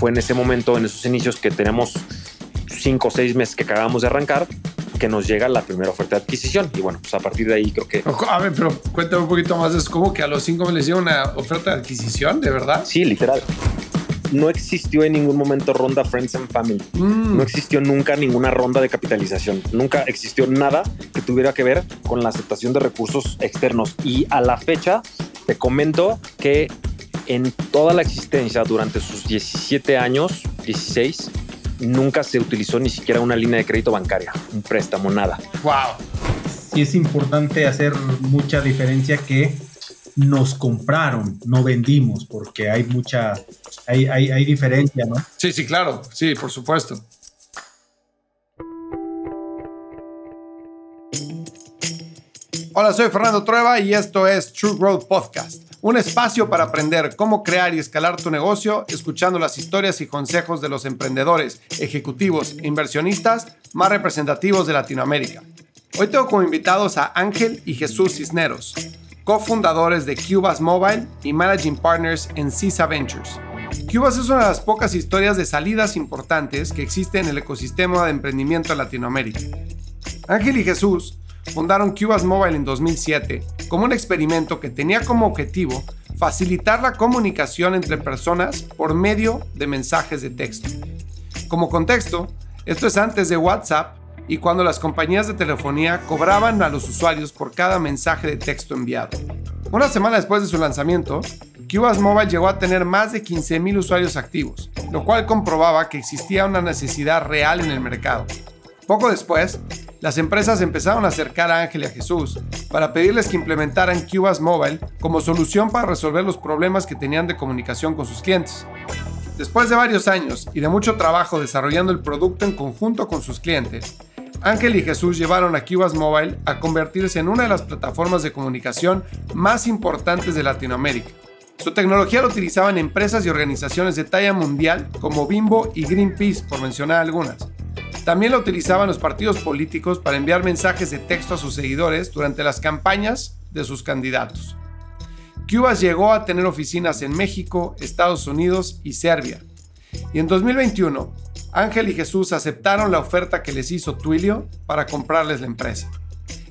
fue en ese momento, en esos inicios que tenemos cinco o seis meses que acabamos de arrancar, que nos llega la primera oferta de adquisición. Y bueno, pues a partir de ahí creo que... A ver, pero cuéntame un poquito más. Es como que a los cinco me les llega una oferta de adquisición, ¿de verdad? Sí, literal. No existió en ningún momento ronda Friends and Family. Mm. No existió nunca ninguna ronda de capitalización. Nunca existió nada que tuviera que ver con la aceptación de recursos externos. Y a la fecha te comento que en toda la existencia durante sus 17 años, 16, nunca se utilizó ni siquiera una línea de crédito bancaria, un préstamo, nada. Wow. Sí es importante hacer mucha diferencia que nos compraron, no vendimos, porque hay mucha, hay, hay, hay diferencia, ¿no? Sí, sí, claro. Sí, por supuesto. Hola, soy Fernando Trueba y esto es True Growth Podcast, un espacio para aprender cómo crear y escalar tu negocio escuchando las historias y consejos de los emprendedores, ejecutivos e inversionistas más representativos de Latinoamérica. Hoy tengo como invitados a Ángel y Jesús Cisneros, cofundadores de Cubas Mobile y Managing Partners en CISA Ventures. Cubas es una de las pocas historias de salidas importantes que existe en el ecosistema de emprendimiento en Latinoamérica. Ángel y Jesús fundaron Cubas Mobile en 2007 como un experimento que tenía como objetivo facilitar la comunicación entre personas por medio de mensajes de texto. Como contexto, esto es antes de WhatsApp y cuando las compañías de telefonía cobraban a los usuarios por cada mensaje de texto enviado. Una semana después de su lanzamiento, Cubas Mobile llegó a tener más de 15.000 usuarios activos, lo cual comprobaba que existía una necesidad real en el mercado. Poco después, las empresas empezaron a acercar a Ángel y a Jesús para pedirles que implementaran Cubas Mobile como solución para resolver los problemas que tenían de comunicación con sus clientes. Después de varios años y de mucho trabajo desarrollando el producto en conjunto con sus clientes, Ángel y Jesús llevaron a Cubas Mobile a convertirse en una de las plataformas de comunicación más importantes de Latinoamérica. Su tecnología la utilizaban empresas y organizaciones de talla mundial como Bimbo y Greenpeace, por mencionar algunas. También la utilizaban los partidos políticos para enviar mensajes de texto a sus seguidores durante las campañas de sus candidatos. Cubas llegó a tener oficinas en México, Estados Unidos y Serbia. Y en 2021, Ángel y Jesús aceptaron la oferta que les hizo Twilio para comprarles la empresa.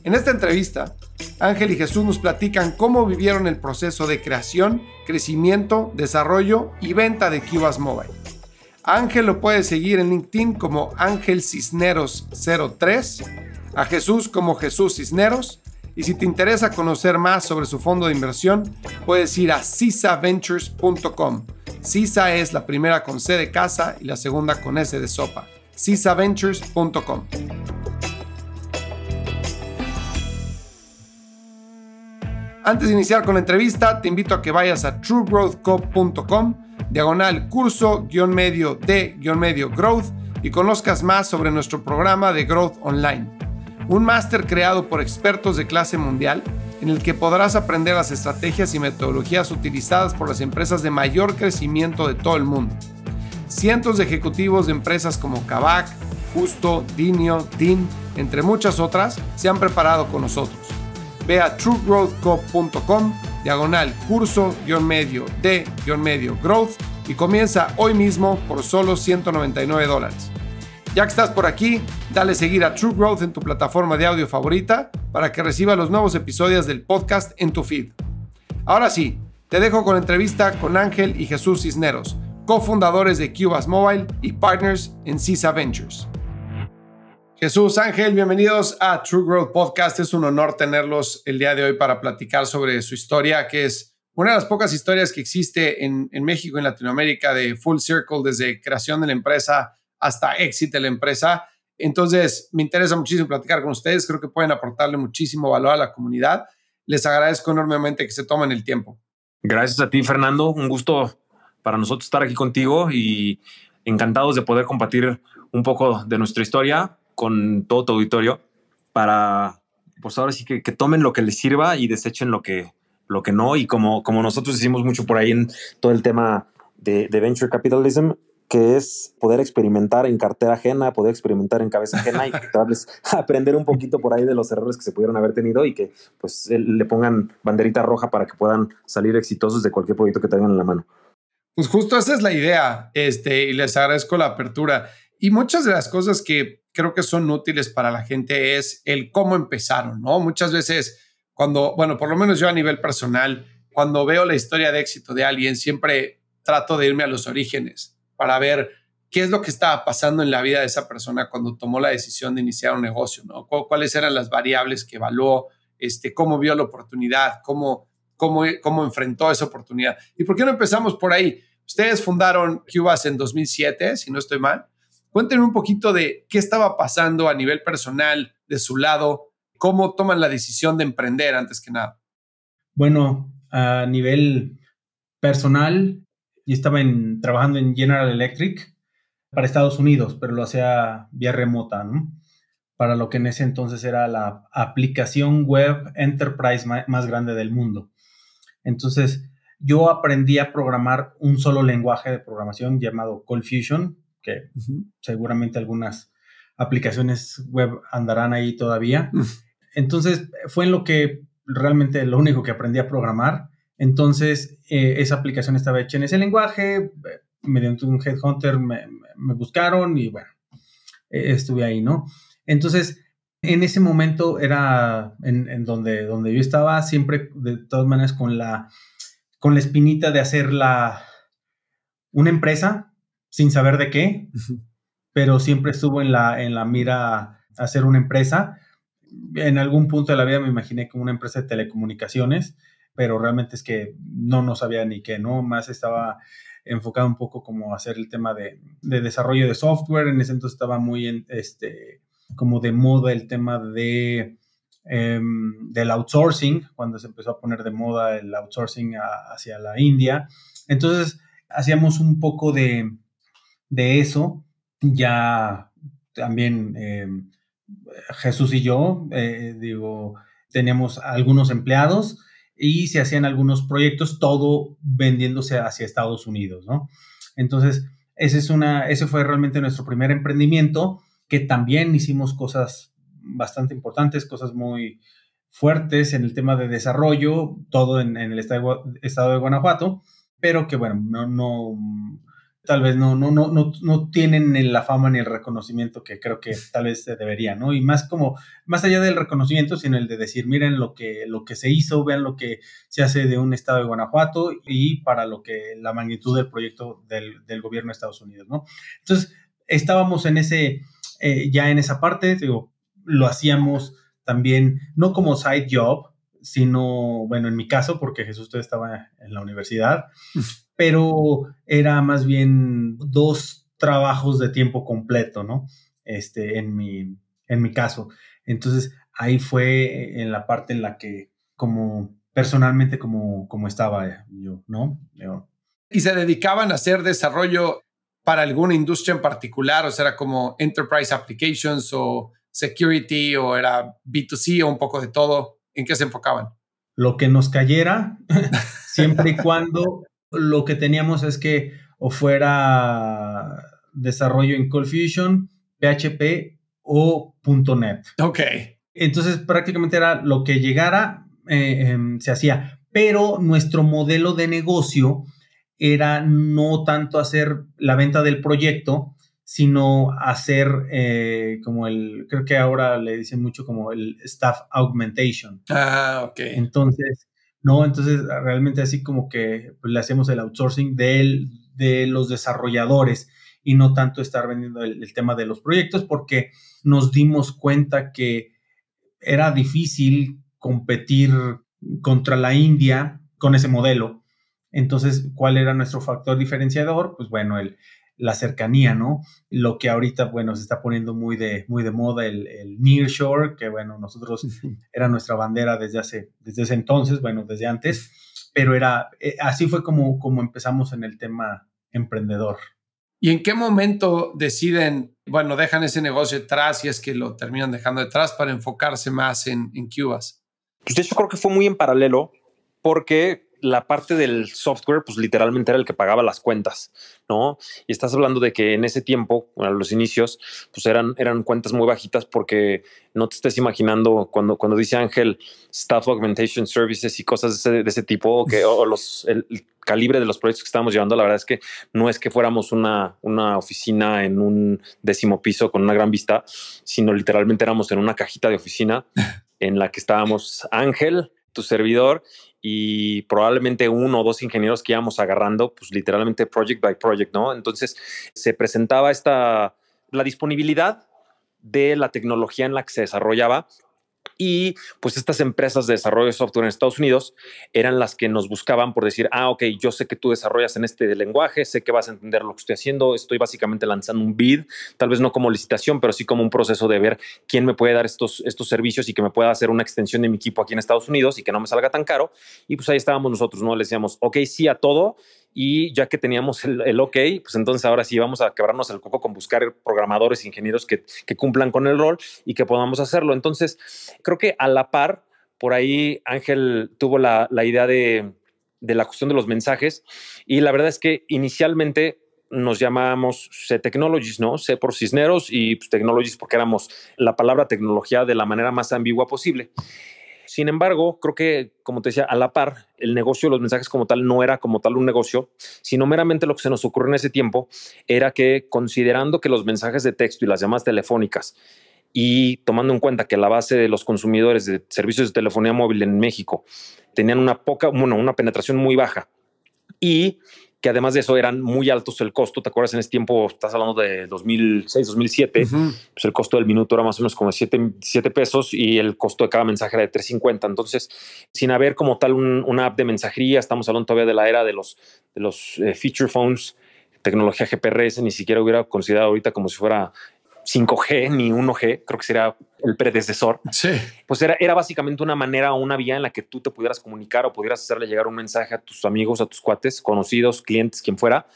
En esta entrevista, Ángel y Jesús nos platican cómo vivieron el proceso de creación, crecimiento, desarrollo y venta de Cubas Mobile. Ángel lo puedes seguir en LinkedIn como Ángel Cisneros 03, a Jesús como Jesús Cisneros, y si te interesa conocer más sobre su fondo de inversión, puedes ir a cisaventures.com. CISA es la primera con C de casa y la segunda con S de sopa. cisaventures.com. Antes de iniciar con la entrevista, te invito a que vayas a truegrowthco.com, diagonal curso, guion medio de, guion medio growth y conozcas más sobre nuestro programa de Growth Online. Un máster creado por expertos de clase mundial en el que podrás aprender las estrategias y metodologías utilizadas por las empresas de mayor crecimiento de todo el mundo. Cientos de ejecutivos de empresas como Kavak, Justo, Dinio, DIN, entre muchas otras, se han preparado con nosotros. Ve a truegrowthco.com, diagonal curso, guion medio de, guion medio growth y comienza hoy mismo por solo 199 dólares. Ya que estás por aquí, dale seguir a True Growth en tu plataforma de audio favorita para que reciba los nuevos episodios del podcast en tu feed. Ahora sí, te dejo con entrevista con Ángel y Jesús Cisneros, cofundadores de Cubas Mobile y partners en CISA Ventures. Jesús Ángel, bienvenidos a True Growth Podcast. Es un honor tenerlos el día de hoy para platicar sobre su historia, que es una de las pocas historias que existe en, en México y en Latinoamérica de Full Circle, desde creación de la empresa hasta éxito de la empresa. Entonces, me interesa muchísimo platicar con ustedes. Creo que pueden aportarle muchísimo valor a la comunidad. Les agradezco enormemente que se tomen el tiempo. Gracias a ti, Fernando. Un gusto para nosotros estar aquí contigo y encantados de poder compartir un poco de nuestra historia con todo tu auditorio para, pues ahora sí que, tomen lo que les sirva y desechen lo que, lo que no. Y como, como nosotros decimos mucho por ahí en todo el tema de, venture capitalism, que es poder experimentar en cartera ajena, poder experimentar en cabeza ajena y aprender un poquito por ahí de los errores que se pudieron haber tenido y que pues le pongan banderita roja para que puedan salir exitosos de cualquier proyecto que tengan en la mano. Pues justo esa es la idea, este, y les agradezco la apertura. Y muchas de las cosas que creo que son útiles para la gente es el cómo empezaron, ¿no? Muchas veces cuando, bueno, por lo menos yo a nivel personal, cuando veo la historia de éxito de alguien, siempre trato de irme a los orígenes para ver qué es lo que estaba pasando en la vida de esa persona cuando tomó la decisión de iniciar un negocio, ¿no? ¿Cuáles eran las variables que evaluó? Este, cómo vio la oportunidad, cómo, cómo, cómo enfrentó esa oportunidad. ¿Y por qué no empezamos por ahí? Ustedes fundaron Cubas en 2007, si no estoy mal. Cuéntenme un poquito de qué estaba pasando a nivel personal de su lado, cómo toman la decisión de emprender antes que nada. Bueno, a nivel personal, yo estaba trabajando en General Electric para Estados Unidos, pero lo hacía vía remota, ¿no? Para lo que en ese entonces era la aplicación web enterprise más grande del mundo. Entonces, yo aprendí a programar un solo lenguaje de programación llamado Cold Fusion, que seguramente algunas aplicaciones web andarán ahí todavía. Entonces, fue en lo que realmente lo único que aprendí a programar. Entonces, eh, esa aplicación estaba hecha en ese lenguaje, eh, mediante un headhunter me, me buscaron y bueno, eh, estuve ahí, ¿no? Entonces, en ese momento era en, donde, donde yo estaba, siempre de todas maneras con la, con la espinita de hacer la, una empresa, sin saber de qué, pero siempre estuvo en la, en la mira hacer una empresa. En algún punto de la vida me imaginé como una empresa de telecomunicaciones, pero realmente es que no, no sabía ni qué, ¿no? Más estaba enfocado un poco como hacer el tema de, desarrollo de software. En ese entonces estaba muy en, este, como de moda el tema de, em, del outsourcing, cuando se empezó a poner de moda el outsourcing hacia la India. Entonces hacíamos un poco de, de eso, ya también eh, Jesús y yo, eh, digo, teníamos algunos empleados y se hacían algunos proyectos, todo vendiéndose hacia Estados Unidos, ¿no? Entonces, ese, es una, ese fue realmente nuestro primer emprendimiento, que también hicimos cosas bastante importantes, cosas muy fuertes en el tema de desarrollo, todo en, el estado, estado, de Guanajuato, pero que bueno, no, no, tal vez no, no, no, no, no tienen la fama ni el reconocimiento que creo que tal vez se debería, ¿no? Y más como, más allá del reconocimiento, sino el de decir, miren lo que, lo que se hizo, vean lo que se hace de un estado de Guanajuato y para lo que la magnitud del proyecto del, del gobierno de Estados Unidos, ¿no? Entonces, estábamos en ese, eh, ya en esa parte, digo, lo hacíamos también, no como side job, sino, bueno, en mi caso, porque Jesús usted estaba en la universidad, pero era más bien dos trabajos de tiempo completo, ¿no? Este, en mi, en mi caso. Entonces, ahí fue en la parte en la que, como personalmente, como, como estaba yo, ¿no? ¿Y se dedicaban a hacer desarrollo para alguna industria en particular? O sea, era como Enterprise Applications o Security o era B2C o un poco de todo. ¿En qué se enfocaban? Lo que nos cayera, siempre y cuando lo que teníamos es que o fuera desarrollo en Cold Fusion, PHP o .NET. Ok. Entonces prácticamente era lo que llegara, eh, em, se hacía. Pero nuestro modelo de negocio era no tanto hacer la venta del proyecto, sino hacer eh, como el, creo que ahora le dicen mucho como el staff augmentation. Ah, ok. Entonces, ¿no? Entonces, realmente así como que pues, le hacemos el outsourcing de, de los desarrolladores y no tanto estar vendiendo el, tema de los proyectos porque nos dimos cuenta que era difícil competir contra la India con ese modelo. Entonces, ¿cuál era nuestro factor diferenciador? Pues bueno, el, la cercanía, ¿no? Lo que ahorita, bueno, se está poniendo muy de, muy de moda, el, el Nearshore, que bueno, nosotros era nuestra bandera desde hace, desde ese entonces, bueno, desde antes, pero era, eh, así fue como, como empezamos en el tema emprendedor. ¿Y en qué momento deciden, bueno, dejan ese negocio atrás y es que lo terminan dejando detrás para enfocarse más en, en Cubas? Pues de hecho creo que fue muy en paralelo porque la parte del software, pues literalmente era el que pagaba las cuentas, ¿no? Y estás hablando de que en ese tiempo, a los inicios, pues eran, eran cuentas muy bajitas porque no te estés imaginando cuando, cuando dice Ángel Staff Augmentation Services y cosas de ese, tipo, que, o los, el, calibre de los proyectos que estábamos llevando, la verdad es que no es que fuéramos una, una oficina en un décimo piso con una gran vista, sino literalmente éramos en una cajita de oficina en la que estábamos Ángel, servidor y probablemente uno o dos ingenieros que íbamos agarrando, pues literalmente project by project, ¿no? Entonces se presentaba esta, la disponibilidad de la tecnología en la que se desarrollaba y pues estas empresas de desarrollo de software en Estados Unidos eran las que nos buscaban por decir, ah, ok, yo sé que tú desarrollas en este lenguaje, sé que vas a entender lo que estoy haciendo, estoy básicamente lanzando un bid, tal vez no como licitación, pero sí como un proceso de ver quién me puede dar estos, estos servicios y que me pueda hacer una extensión de mi equipo aquí en Estados Unidos y que no me salga tan caro. Y pues ahí estábamos nosotros, ¿no? Le decíamos, ok, sí a todo y ya que teníamos el, OK, pues entonces ahora sí vamos a quebrarnos el coco con buscar programadores, ingenieros que, que cumplan con el rol y que podamos hacerlo. Entonces, creo que a la par, por ahí Ángel tuvo la, la idea de, de la cuestión de los mensajes y la verdad es que inicialmente nos llamábamos C Technologies, ¿no? C por Cisneros y pues, Technologies porque éramos la palabra tecnología de la manera más ambigua posible. Sin embargo, creo que, como te decía, a la par, el negocio de los mensajes como tal no era como tal un negocio, sino meramente lo que se nos ocurrió en ese tiempo era que considerando que los mensajes de texto y las llamadas telefónicas y tomando en cuenta que la base de los consumidores de servicios de telefonía móvil en México tenían una poca, bueno, una penetración muy baja y que además de eso eran muy altos el costo. ¿Te acuerdas en ese tiempo? Estás hablando de 2006, 2007. Pues el costo del minuto era más o menos como 7, pesos y el costo de cada mensaje era de 3.50. Entonces, sin haber como tal una app de mensajería, estamos hablando todavía de la era de los, de los eh, feature phones, tecnología GPRS, ni siquiera hubiera considerado ahorita como si fuera 5G ni 1G, creo que sería el predecesor. Sí. Pues era, era básicamente una manera o una vía en la que tú te pudieras comunicar o pudieras hacerle llegar un mensaje a tus amigos, a tus cuates, conocidos, clientes, quien fuera,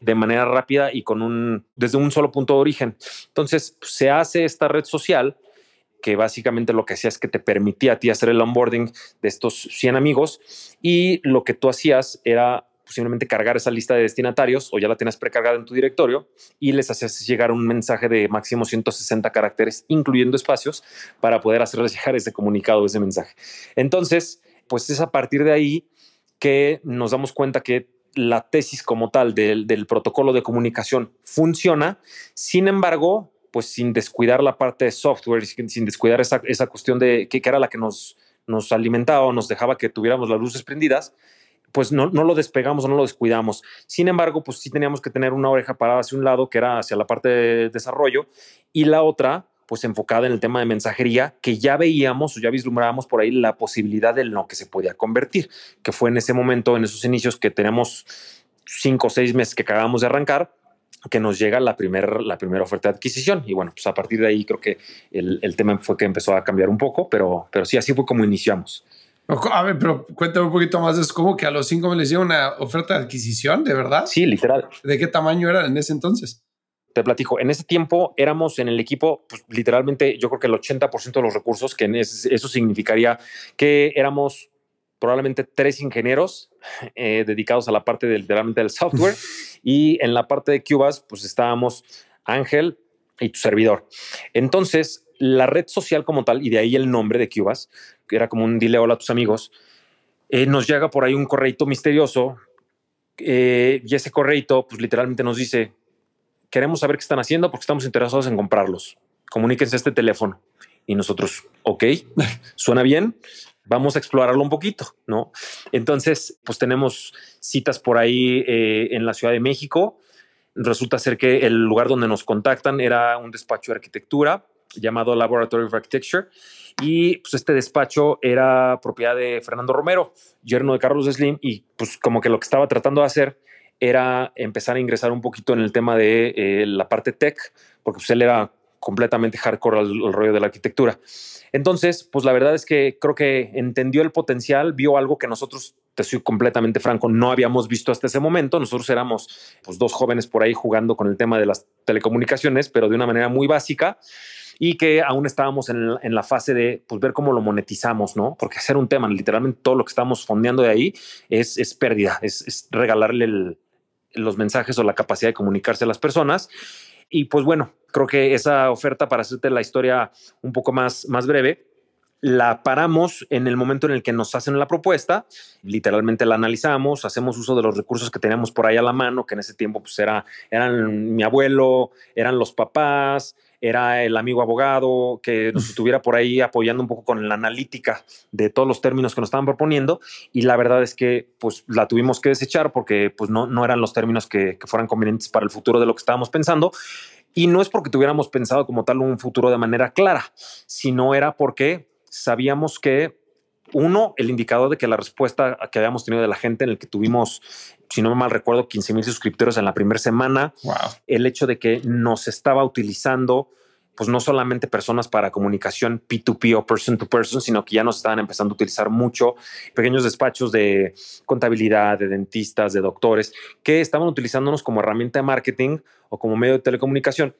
de manera rápida y con un, desde un solo punto de origen. Entonces pues, se hace esta red social que básicamente lo que hacía es que te permitía a ti hacer el onboarding de estos 100 amigos y lo que tú hacías era posiblemente cargar esa lista de destinatarios o ya la tienes precargada en tu directorio y les haces llegar un mensaje de máximo 160 caracteres, incluyendo espacios, para poder hacerles llegar ese comunicado, ese mensaje. Entonces, pues es a partir de ahí que nos damos cuenta que la tesis como tal del, protocolo de comunicación funciona, sin embargo, pues sin descuidar la parte de software, sin, descuidar esa, esa cuestión de que era la que nos, nos alimentaba o nos dejaba que tuviéramos las luces prendidas, pues no, no lo despegamos no lo descuidamos. Sin embargo, pues sí teníamos que tener una oreja parada hacia un lado, que era hacia la parte de desarrollo, y la otra, pues enfocada en el tema de mensajería, que ya veíamos o ya vislumbrábamos por ahí la posibilidad de lo que se podía convertir, que fue en ese momento, en esos inicios que tenemos cinco o seis meses que acabamos de arrancar, que nos llega la primera la primera oferta de adquisición. Y bueno, pues a partir de ahí creo que el, el, tema fue que empezó a cambiar un poco, pero, pero sí, así fue como iniciamos. A ver, pero cuéntame un poquito más. Es como que a los cinco me les dio una oferta de adquisición, ¿de verdad? Sí, literal. ¿De qué tamaño era en ese entonces? Te platico, en ese tiempo éramos en el equipo, pues, literalmente yo creo que el 80% de los recursos, que eso significaría que éramos probablemente tres ingenieros eh, dedicados a la parte del, literalmente del software y en la parte de Cubas pues estábamos Ángel y tu servidor. Entonces, la red social como tal, y de ahí el nombre de Cubas, que era como un dile hola a tus amigos, eh, nos llega por ahí un correito misterioso eh, y ese correito pues literalmente nos dice, queremos saber qué están haciendo porque estamos interesados en comprarlos. Comuníquense a este teléfono. Y nosotros, ok, suena bien, vamos a explorarlo un poquito, ¿no? Entonces, pues tenemos citas por ahí eh, en la Ciudad de México. Resulta ser que el lugar donde nos contactan era un despacho de arquitectura llamado Laboratory of Architecture. Y pues este despacho era propiedad de Fernando Romero, yerno de Carlos Slim, y pues como que lo que estaba tratando de hacer era empezar a ingresar un poquito en el tema de eh, la parte tech, porque pues él era completamente hardcore al, rollo de la arquitectura. Entonces, pues la verdad es que creo que entendió el potencial, vio algo que nosotros, te soy completamente franco, no habíamos visto hasta ese momento. Nosotros éramos pues dos jóvenes por ahí jugando con el tema de las telecomunicaciones, pero de una manera muy básica y que aún estábamos en, la fase de pues, ver cómo lo monetizamos, ¿no? Porque hacer un tema, literalmente todo lo que estamos fondeando de ahí es, es pérdida, es, regalarle los mensajes o la capacidad de comunicarse a las personas. Y pues bueno, creo que esa oferta, para hacerte la historia un poco más, más breve, la paramos en el momento en el que nos hacen la propuesta, literalmente la analizamos, hacemos uso de los recursos que teníamos por ahí a la mano, que en ese tiempo pues era, eran mi abuelo, eran los papás, era el amigo abogado que nos estuviera por ahí apoyando un poco con la analítica de todos los términos que nos estaban proponiendo y la verdad es que pues la tuvimos que desechar porque pues no, no eran los términos que, que fueran convenientes para el futuro de lo que estábamos pensando y no es porque tuviéramos pensado como tal un futuro de manera clara, sino era porque sabíamos que uno, el indicador de que la respuesta que habíamos tenido de la gente en el que tuvimos, si no me mal recuerdo, 15 mil suscriptores en la primera semana, el hecho de que nos estaba utilizando, pues no solamente personas para comunicación P2P o person to person, sino que ya nos estaban empezando a utilizar mucho pequeños despachos de contabilidad, de dentistas, de doctores, que estaban utilizándonos como herramienta de marketing o como medio de telecomunicación,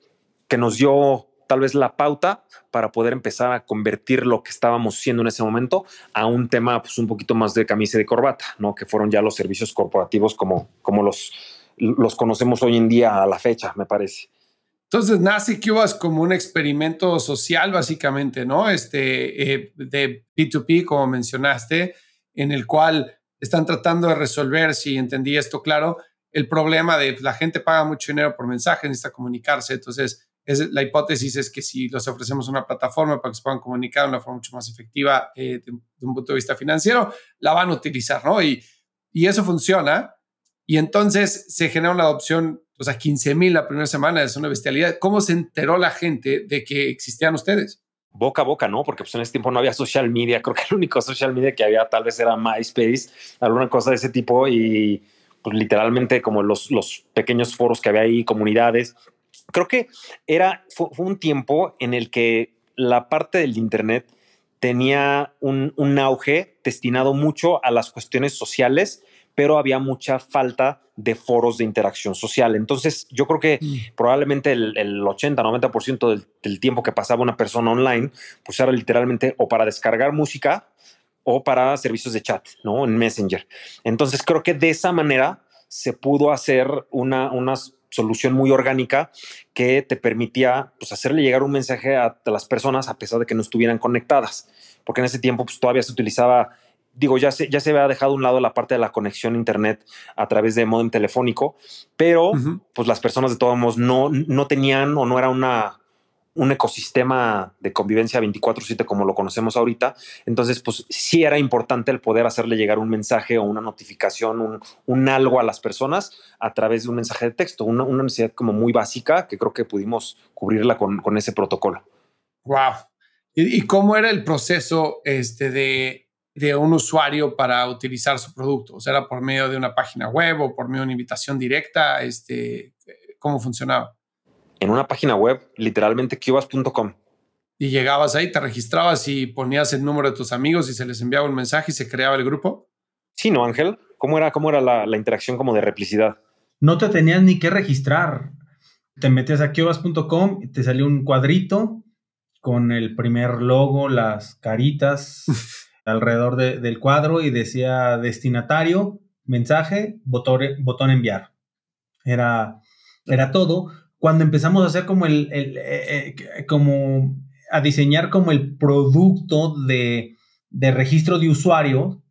que nos dio tal vez la pauta para poder empezar a convertir lo que estábamos siendo en ese momento a un tema pues un poquito más de camisa y de corbata, ¿no? Que fueron ya los servicios corporativos como, como los, los conocemos hoy en día a la fecha, me parece. Entonces nace Cubas como un experimento social, básicamente, ¿no? Este eh, de P2P, como mencionaste, en el cual están tratando de resolver, si entendí esto claro, el problema de la gente paga mucho dinero por mensaje, necesita comunicarse, entonces la hipótesis es que si les ofrecemos una plataforma para que se puedan comunicar de una forma mucho más efectiva eh, de, un punto de vista financiero, la van a utilizar, ¿no? Y, y eso funciona. Y entonces se genera una adopción, o sea, 15 mil la primera semana, es una bestialidad. ¿Cómo se enteró la gente de que existían ustedes? Boca a boca, ¿no? Porque pues en ese tiempo no había social media. Creo que el único social media que había tal vez era MySpace, alguna cosa de ese tipo. Y pues, literalmente como los, los pequeños foros que había ahí, comunidades creo que era, fue, un tiempo en el que la parte del Internet tenía un, auge destinado mucho a las cuestiones sociales, pero había mucha falta de foros de interacción social. Entonces, yo creo que mm. probablemente el, 80-90% del, del, tiempo que pasaba una persona online, pues era literalmente o para descargar música o para servicios de chat, ¿no? En Messenger. Entonces, creo que de esa manera se pudo hacer una, unas solución muy orgánica que te permitía pues, hacerle llegar un mensaje a, las personas a pesar de que no estuvieran conectadas. Porque en ese tiempo pues, todavía se utilizaba, digo, ya se, ya se había dejado a un lado la parte de la conexión a internet a través de modem telefónico, pero pues las personas de todos modos no, no tenían o no era una un ecosistema de convivencia 24/7 como lo conocemos ahorita. Entonces, pues sí era importante el poder hacerle llegar un mensaje o una notificación, un, algo a las personas a través de un mensaje de texto, una, necesidad como muy básica que creo que pudimos cubrirla con, ese protocolo. Wow. ¿Y, cómo era el proceso este, de, de un usuario para utilizar su producto? O sea, ¿era por medio de una página web o por medio de una invitación directa? Este, ¿Cómo funcionaba? En una página web, literalmente cubas.com. Y llegabas ahí, te registrabas y ponías el número de tus amigos y se les enviaba un mensaje y se creaba el grupo. Sí, ¿no, Ángel? ¿Cómo era, cómo era la, interacción como de replicidad? No te tenías ni que registrar. Te metías a cubas.com y te salió un cuadrito con el primer logo, las caritas alrededor del cuadro y decía destinatario, mensaje, botón, botón enviar. Era, era todo cuando empezamos a hacer como el, eh, eh, como a diseñar como el producto de, registro de usuario,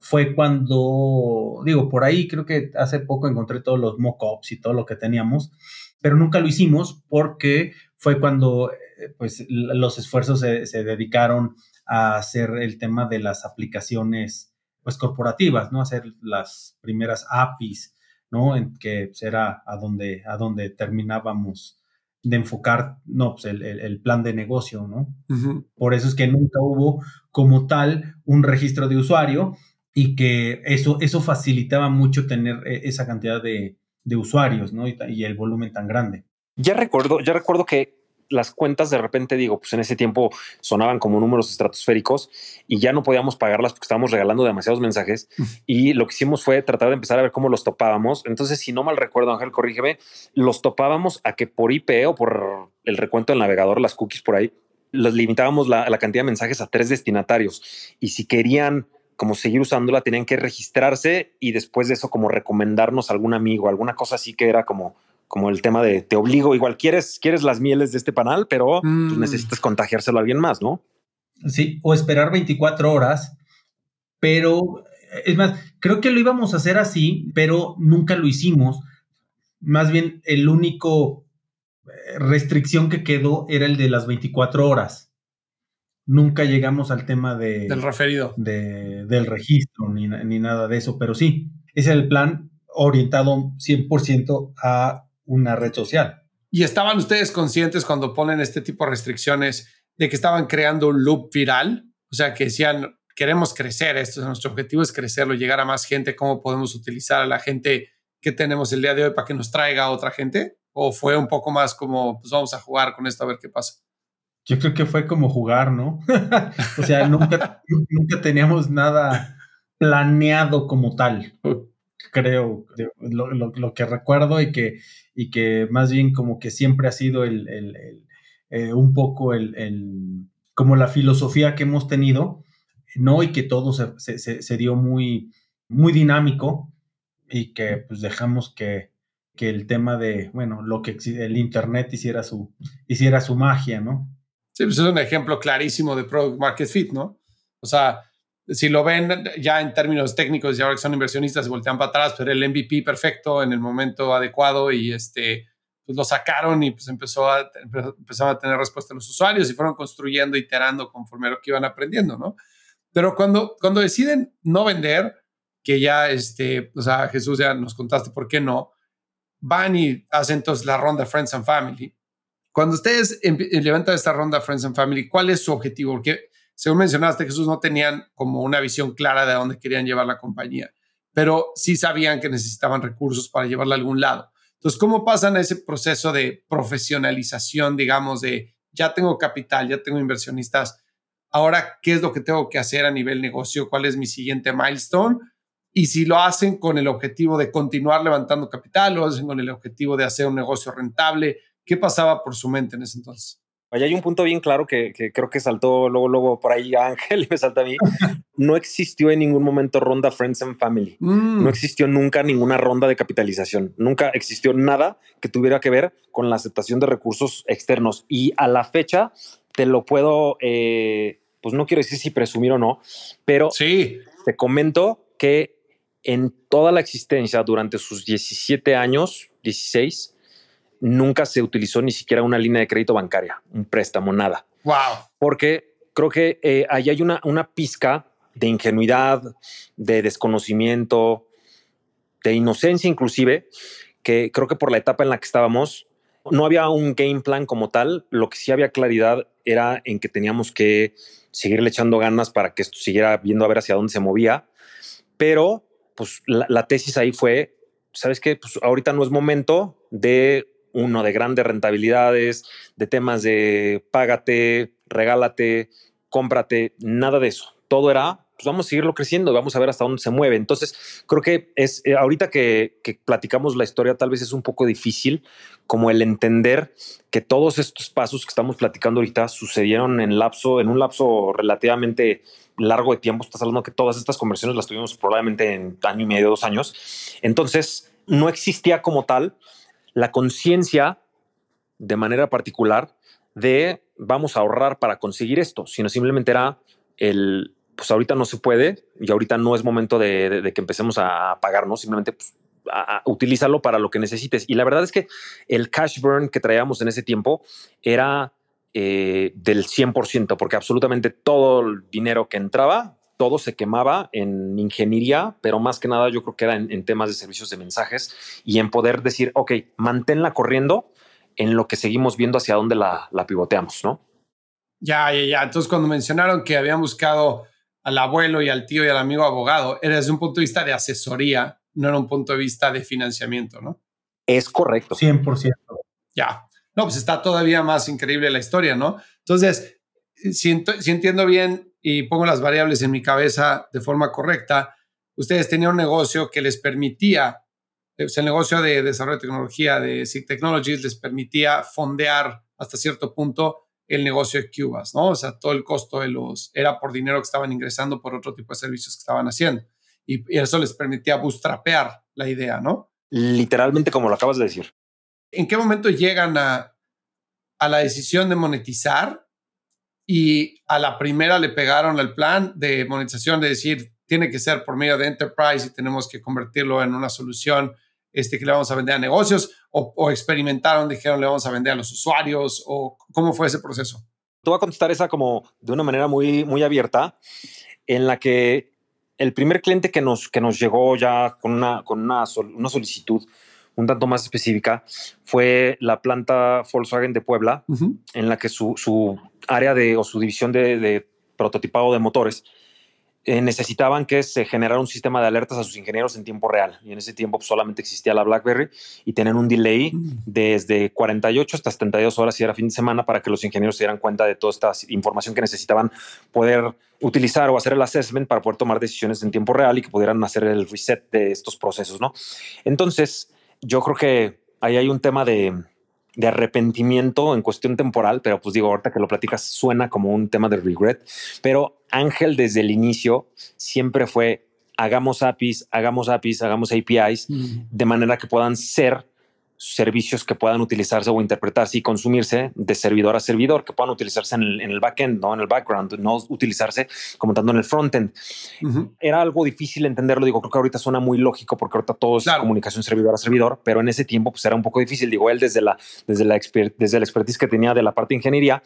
fue cuando, digo, por ahí creo que hace poco encontré todos los mockups y todo lo que teníamos, pero nunca lo hicimos porque fue cuando eh, pues los esfuerzos se, se dedicaron a hacer el tema de las aplicaciones pues corporativas, ¿no? Hacer las primeras APIs ¿no? En que era a donde, a donde terminábamos de enfocar, no, pues el, plan de negocio, ¿no? Por eso es que nunca hubo como tal un registro de usuario y que eso, eso facilitaba mucho tener e, esa cantidad de, usuarios, ¿no? Y, el volumen tan grande. Ya recuerdo, ya recuerdo que las cuentas de repente digo, pues en ese tiempo sonaban como números estratosféricos y ya no podíamos pagarlas porque estábamos regalando demasiados mensajes. y lo que hicimos fue tratar de empezar a ver cómo los topábamos. Entonces, si no mal recuerdo, Ángel, corrígeme, los topábamos a que por IP o por el recuento del navegador, las cookies por ahí, los limitábamos la, la cantidad de mensajes a tres destinatarios. Y si querían como seguir usándola, tenían que registrarse y después de eso como recomendarnos a algún amigo, alguna cosa así que era como como el tema de te obligo, igual quieres, quieres las mieles de este panal, pero pues, mm. necesitas contagiárselo a alguien más, ¿no? Sí, o esperar 24 horas, pero es más, creo que lo íbamos a hacer así, pero nunca lo hicimos. Más bien, el único eh, restricción que quedó era el de las 24 horas. Nunca llegamos al tema de, del referido. De, del registro ni, ni nada de eso, pero sí, ese es el plan orientado 100% a una red social. ¿Y estaban ustedes conscientes cuando ponen este tipo de restricciones de que estaban creando un loop viral? O sea, que decían, queremos crecer, esto nuestro objetivo es crecerlo, llegar a más gente, ¿cómo podemos utilizar a la gente que tenemos el día de hoy para que nos traiga a otra gente? ¿O fue un poco más como, pues vamos a jugar con esto a ver qué pasa? Yo creo que fue como jugar, ¿no? o sea, nunca, nunca teníamos nada planeado como tal creo, lo, que recuerdo y que, y que más bien como que siempre ha sido el, eh, un poco el, como la filosofía que hemos tenido, ¿no? Y que todo se, se, dio muy, muy dinámico y que pues dejamos que, que el tema de, bueno, lo que el Internet hiciera su, hiciera su magia, ¿no? Sí, pues es un ejemplo clarísimo de Product Market Fit, ¿no? O sea, si lo ven ya en términos técnicos y ahora que son inversionistas se voltean para atrás, pero el MVP perfecto en el momento adecuado y este, pues lo sacaron y pues empezó a, empezaron a tener respuesta a los usuarios y fueron construyendo, iterando conforme a lo que iban aprendiendo, ¿no? Pero cuando, cuando deciden no vender, que ya, este, o sea, Jesús ya nos contaste por qué no, van y hacen entonces la ronda Friends and Family. Cuando ustedes levantan esta ronda Friends and Family, ¿cuál es su objetivo? Porque según mencionaste, Jesús, no tenían como una visión clara de a dónde querían llevar la compañía, pero sí sabían que necesitaban recursos para llevarla a algún lado. Entonces, ¿cómo pasan ese proceso de profesionalización, digamos, de ya tengo capital, ya tengo inversionistas, ahora, ¿qué es lo que tengo que hacer a nivel negocio? ¿Cuál es mi siguiente milestone? Y si lo hacen con el objetivo de continuar levantando capital, lo hacen con el objetivo de hacer un negocio rentable, ¿qué pasaba por su mente en ese entonces? Allá hay un punto bien claro que, creo que saltó luego, luego por ahí a Ángel y me salta a mí. No existió en ningún momento ronda Friends and Family. Mm. No existió nunca ninguna ronda de capitalización. Nunca existió nada que tuviera que ver con la aceptación de recursos externos. Y a la fecha te lo puedo, eh, pues no quiero decir si presumir o no, pero sí. te comento que en toda la existencia durante sus 17 años, 16, nunca se utilizó ni siquiera una línea de crédito bancaria, un préstamo, nada. Wow. Porque creo que eh, ahí hay una, una pizca de ingenuidad, de desconocimiento, de inocencia inclusive, que creo que por la etapa en la que estábamos, no había un game plan como tal, lo que sí había claridad era en que teníamos que seguirle echando ganas para que esto siguiera viendo a ver hacia dónde se movía, pero pues la, la tesis ahí fue, ¿sabes qué? Pues ahorita no es momento de uno de grandes rentabilidades, de temas de págate, regálate, cómprate, nada de eso. Todo era, pues vamos a seguirlo creciendo, vamos a ver hasta dónde se mueve. Entonces, creo que es eh, ahorita que, platicamos la historia, tal vez es un poco difícil como el entender que todos estos pasos que estamos platicando ahorita sucedieron en lapso, en un lapso relativamente largo de tiempo. Estás hablando que todas estas conversiones las tuvimos probablemente en año y medio, dos años. Entonces, no existía como tal la conciencia de manera particular de vamos a ahorrar para conseguir esto, sino simplemente era el, pues ahorita no se puede y ahorita no es momento de, que empecemos a pagarnos, simplemente pues, utilízalo para lo que necesites. Y la verdad es que el cash burn que traíamos en ese tiempo era eh, del 100%, porque absolutamente todo el dinero que entraba todo se quemaba en ingeniería, pero más que nada yo creo que era en, temas de servicios de mensajes y en poder decir, ok, manténla corriendo en lo que seguimos viendo hacia dónde la, pivoteamos, ¿no? Ya, ya, ya. Entonces, cuando mencionaron que habían buscado al abuelo y al tío y al amigo abogado, era desde un punto de vista de asesoría, no era un punto de vista de financiamiento, ¿no? Es correcto. 100%. Ya. No, pues está todavía más increíble la historia, ¿no? Entonces, si, si entiendo bien y pongo las variables en mi cabeza de forma correcta, ustedes tenían un negocio que les permitía, el negocio de desarrollo de tecnología de SIG Technologies les permitía fondear hasta cierto punto el negocio de Cubas, ¿no? O sea, todo el costo de los era por dinero que estaban ingresando por otro tipo de servicios que estaban haciendo. Y, y eso les permitía bootstrapear la idea, ¿no? Literalmente como lo acabas de decir. ¿En qué momento llegan a, a la decisión de monetizar y a la primera le pegaron el plan de monetización de decir, tiene que ser por medio de enterprise y tenemos que convertirlo en una solución este, que le vamos a vender a negocios o, experimentaron, dijeron le vamos a vender a los usuarios o cómo fue ese proceso? Te voy a contestar esa como de una manera muy, muy abierta en la que el primer cliente que nos, que nos llegó ya con una, con una, una solicitud un tanto más específica fue la planta Volkswagen de Puebla, en la que su, su, área de o su división de, de prototipado de motores eh, necesitaban que se generara un sistema de alertas a sus ingenieros en tiempo real. Y en ese tiempo pues, solamente existía la BlackBerry y tenían un delay mm. desde 48 hasta 72 horas y era fin de semana para que los ingenieros se dieran cuenta de toda esta información que necesitaban poder utilizar o hacer el assessment para poder tomar decisiones en tiempo real y que pudieran hacer el reset de estos procesos, ¿no? Entonces, yo creo que ahí hay un tema de, de arrepentimiento en cuestión temporal, pero pues digo, ahorita que lo platicas suena como un tema de regret, pero Ángel desde el inicio siempre fue hagamos APIs, hagamos APIs, hagamos APIs, de manera que puedan ser servicios que puedan utilizarse o interpretarse y consumirse de servidor a servidor, que puedan utilizarse en el, en el backend, no en el background, no utilizarse como tanto en el frontend. Era algo difícil entenderlo. Digo, creo que ahorita suena muy lógico porque ahorita todo es comunicación servidor a servidor, pero en ese tiempo pues era un poco difícil. Digo, él desde la, desde la, desde la expertise que tenía de la parte de ingeniería,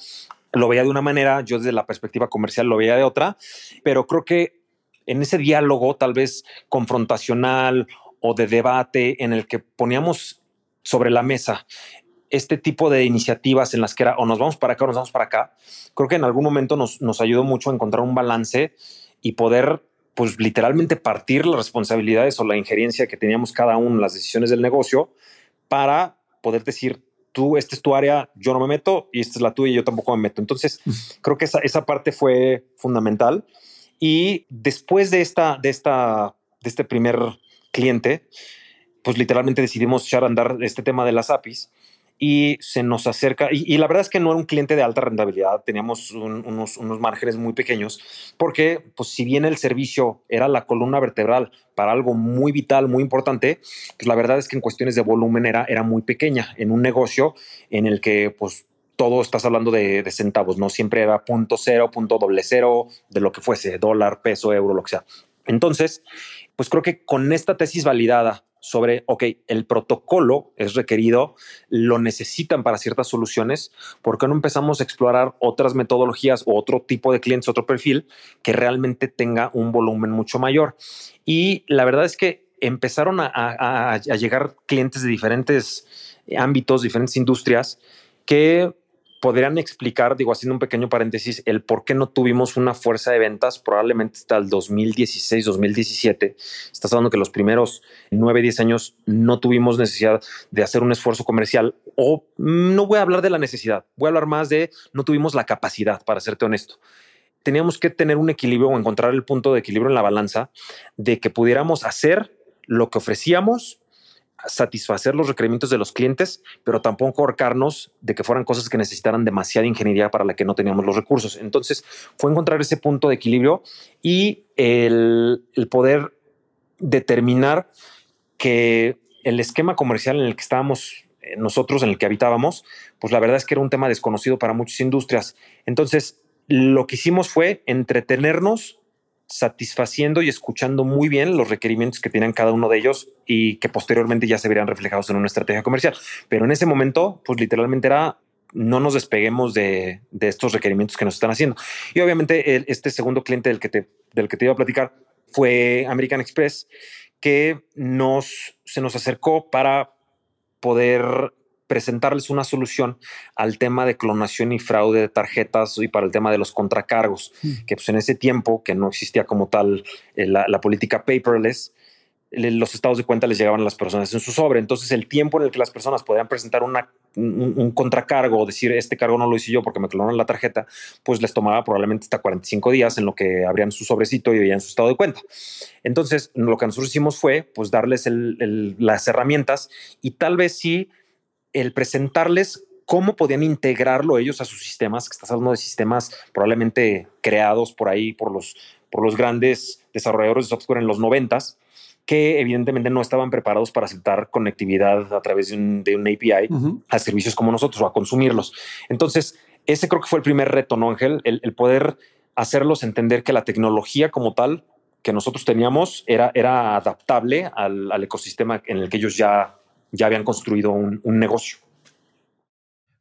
lo veía de una manera, yo desde la perspectiva comercial lo veía de otra, pero creo que en ese diálogo tal vez confrontacional o de debate en el que poníamos sobre la mesa este tipo de iniciativas en las que era o nos vamos para acá o nos vamos para acá, creo que en algún momento nos, nos ayudó mucho a encontrar un balance y poder, pues literalmente partir las responsabilidades o la injerencia que teníamos cada uno en las decisiones del negocio para poder decir, tú, esta es tu área, yo no me meto y esta es la tuya y yo tampoco me meto. Entonces, creo que esa, esa parte fue fundamental. Y después de, esta, de, esta, de este primer cliente, pues literalmente decidimos echar a andar este tema de las APIs y se nos acerca, y, la verdad es que no era un cliente de alta rentabilidad, teníamos unos, unos, márgenes muy pequeños, porque pues si bien el servicio era la columna vertebral para algo muy vital, muy importante, pues la verdad es que en cuestiones de volumen era, era muy pequeña en un negocio en el que pues todo estás hablando de, de, centavos, no siempre era punto cero, punto doble cero, de lo que fuese, dólar, peso, euro, lo que sea. Entonces, pues creo que con esta tesis validada sobre, ok, el protocolo es requerido, lo necesitan para ciertas soluciones, ¿por qué no empezamos a explorar otras metodologías o otro tipo de clientes, otro perfil que realmente tenga un volumen mucho mayor? Y la verdad es que empezaron a, a llegar clientes de diferentes ámbitos, diferentes industrias, que podrían explicar, digo, haciendo un pequeño paréntesis, el por qué no tuvimos una fuerza de ventas probablemente hasta el 2016, 2017. Estás hablando que los primeros 9, 10 años no tuvimos necesidad de hacer un esfuerzo comercial o mm, no voy a hablar de la necesidad, voy a hablar más de no tuvimos la capacidad, para serte honesto. Teníamos que tener un equilibrio o encontrar el punto de equilibrio en la balanza de que pudiéramos hacer lo que ofrecíamos satisfacer los requerimientos de los clientes, pero tampoco ahorcarnos de que fueran cosas que necesitaran demasiada ingeniería para la que no teníamos los recursos. Entonces fue encontrar ese punto de equilibrio y el, poder determinar que el esquema comercial en el que estábamos eh, nosotros, en el que habitábamos, pues la verdad es que era un tema desconocido para muchas industrias. Entonces, lo que hicimos fue entretenernos satisfaciendo y escuchando muy bien los requerimientos que tienen cada uno de ellos y que posteriormente ya se verían reflejados en una estrategia comercial. Pero en ese momento, pues literalmente era no nos despeguemos de, estos requerimientos que nos están haciendo. Y obviamente este segundo cliente del que, te, del que te iba a platicar fue American Express, que nos, se nos acercó para poder presentarles una solución al tema de clonación y fraude de tarjetas y para el tema de los contracargos, hmm. que pues en ese tiempo que no existía como tal eh, la, política paperless, los estados de cuenta les llegaban a las personas en su sobre. Entonces, el tiempo en el que las personas podían presentar una, un, contracargo o decir este cargo no lo hice yo porque me clonaron la tarjeta, pues les tomaba probablemente hasta 45 días en lo que abrían su sobrecito y veían su estado de cuenta. Entonces, lo que nosotros hicimos fue pues darles las herramientas y tal vez sí el presentarles cómo podían integrarlo ellos a sus sistemas, que estás hablando de sistemas probablemente creados por ahí por los, por los grandes desarrolladores de software en los noventas que evidentemente no estaban preparados para aceptar conectividad a través de un, API a servicios como nosotros o a consumirlos. Entonces, ese creo que fue el primer reto, ¿no, Ángel? El, poder hacerlos entender que la tecnología como tal que nosotros teníamos era, era adaptable al, ecosistema en el que ellos ya, ya habían construido un, un negocio.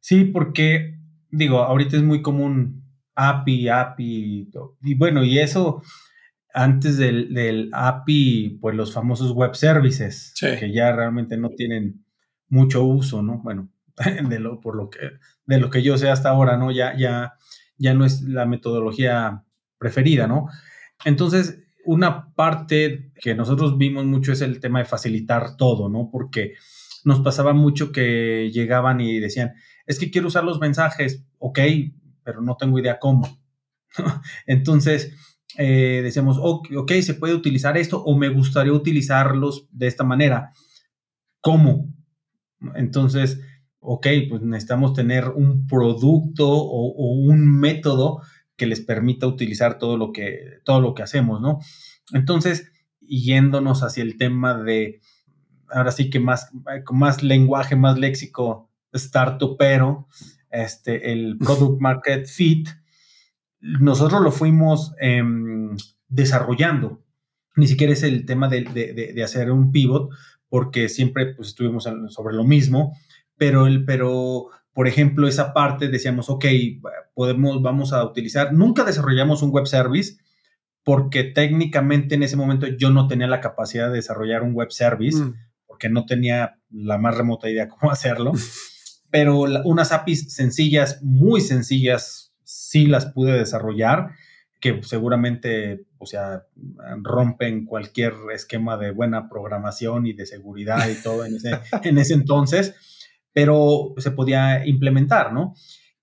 Sí, porque digo, ahorita es muy común API, API, y bueno, y eso antes del, API, pues los famosos web services, que ya realmente no tienen mucho uso, ¿no? Bueno, de lo, por lo que, de lo que yo sé hasta ahora, ¿no? Ya, ya, ya no es la metodología preferida, ¿no? Entonces, una parte que nosotros vimos mucho es el tema de facilitar todo, ¿no? Porque nos pasaba mucho que llegaban y decían, es que quiero usar los mensajes, ok, pero no tengo idea cómo. Entonces, eh, decíamos, ok, se puede utilizar esto o me gustaría utilizarlos de esta manera. ¿Cómo? Entonces, ok, pues necesitamos tener un producto o, un método que les permita utilizar todo lo que, todo lo que hacemos, ¿no? Entonces, yéndonos hacia el tema de, ahora sí que más, con más lenguaje, más léxico, pero este, el Product Market Fit, nosotros lo fuimos em, desarrollando. Ni siquiera es el tema de, hacer un pivot, porque siempre pues, estuvimos sobre lo mismo, pero, el, pero, por ejemplo, esa parte decíamos, ok, podemos, vamos a utilizar, nunca desarrollamos un web service, porque técnicamente en ese momento yo no tenía la capacidad de desarrollar un web service, mm. Porque no tenía la más remota idea cómo hacerlo. Pero unas APIs sencillas, muy sencillas, sí las pude desarrollar, que seguramente, o sea, rompen cualquier esquema de buena programación y de seguridad y todo en ese, en ese entonces, pero se podía implementar, ¿no?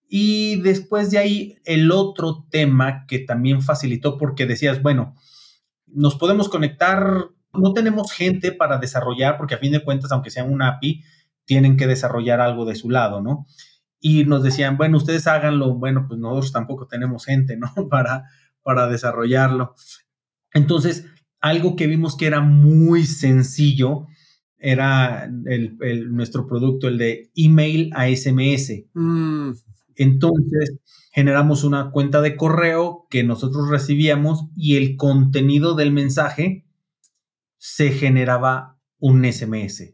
Y después de ahí, el otro tema que también facilitó, porque decías, bueno, nos podemos conectar, no tenemos gente para desarrollar, porque a fin de cuentas, aunque sea un API, tienen que desarrollar algo de su lado, ¿no? y nos decían, bueno, ustedes háganlo, bueno, pues nosotros tampoco tenemos gente, ¿no? Para, para desarrollarlo. Entonces, algo que vimos que era muy sencillo era el, nuestro producto, el de email a SMS. Mm. Entonces, generamos una cuenta de correo que nosotros recibíamos y el contenido del mensaje se generaba un SMS,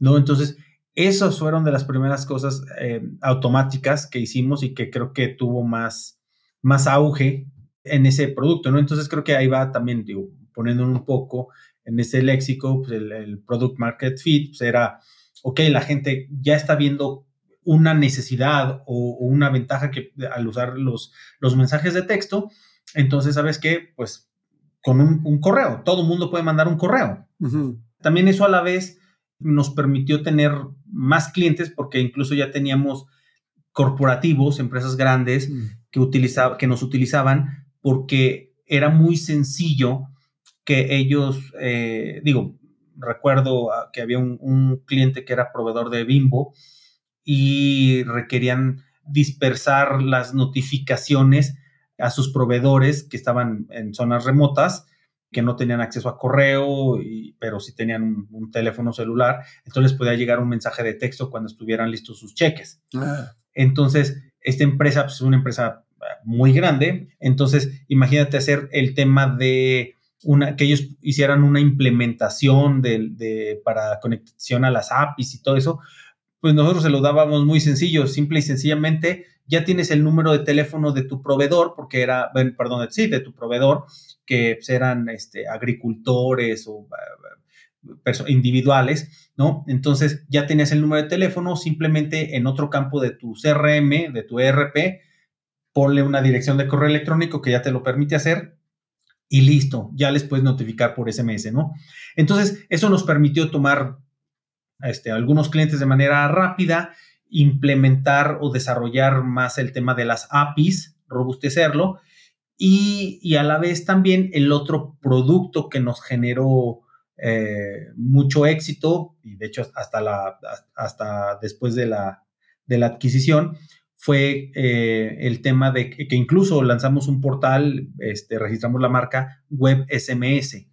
¿no? Entonces, esas fueron de las primeras cosas eh, automáticas que hicimos y que creo que tuvo más, más auge en ese producto, ¿no? Entonces creo que ahí va también, digo, poniendo un poco en ese léxico, pues el, product market fit, pues era, ok, la gente ya está viendo una necesidad o, una ventaja que al usar los, los mensajes de texto, entonces, ¿sabes qué? Pues con un, correo, todo el mundo puede mandar un correo. También eso a la vez nos permitió tener más clientes porque incluso ya teníamos corporativos, empresas grandes mm. que, utilizaba, que nos utilizaban porque era muy sencillo que ellos, eh, digo, recuerdo que había un, cliente que era proveedor de Bimbo y requerían dispersar las notificaciones a sus proveedores que estaban en zonas remotas que no tenían acceso a correo, pero sí tenían un, teléfono celular, entonces les podía llegar un mensaje de texto cuando estuvieran listos sus cheques. Ah. Entonces, esta empresa pues, es una empresa eh, muy grande, entonces imagínate hacer el tema de una, que ellos hicieran una implementación de, para conexión a las APIs y todo eso, pues nosotros se lo dábamos muy sencillo, simple y sencillamente ya tienes el número de teléfono de tu proveedor, porque era, perdón, sí, de tu proveedor, que pues, eran este, agricultores o individuales, ¿no? Entonces ya tenías el número de teléfono, simplemente en otro campo de tu CRM, de tu ERP, ponle una dirección de correo electrónico que ya te lo permite hacer y listo, ya les puedes notificar por SMS, ¿no? Entonces, eso nos permitió tomar este, algunos clientes de manera rápida, implementar o desarrollar más el tema de las APIs, robustecerlo, y, a la vez también el otro producto que nos generó eh, mucho éxito, y de hecho hasta, la, hasta después de la, de la adquisición, fue eh, el tema de que, incluso lanzamos un portal, este, registramos la marca Web SMS.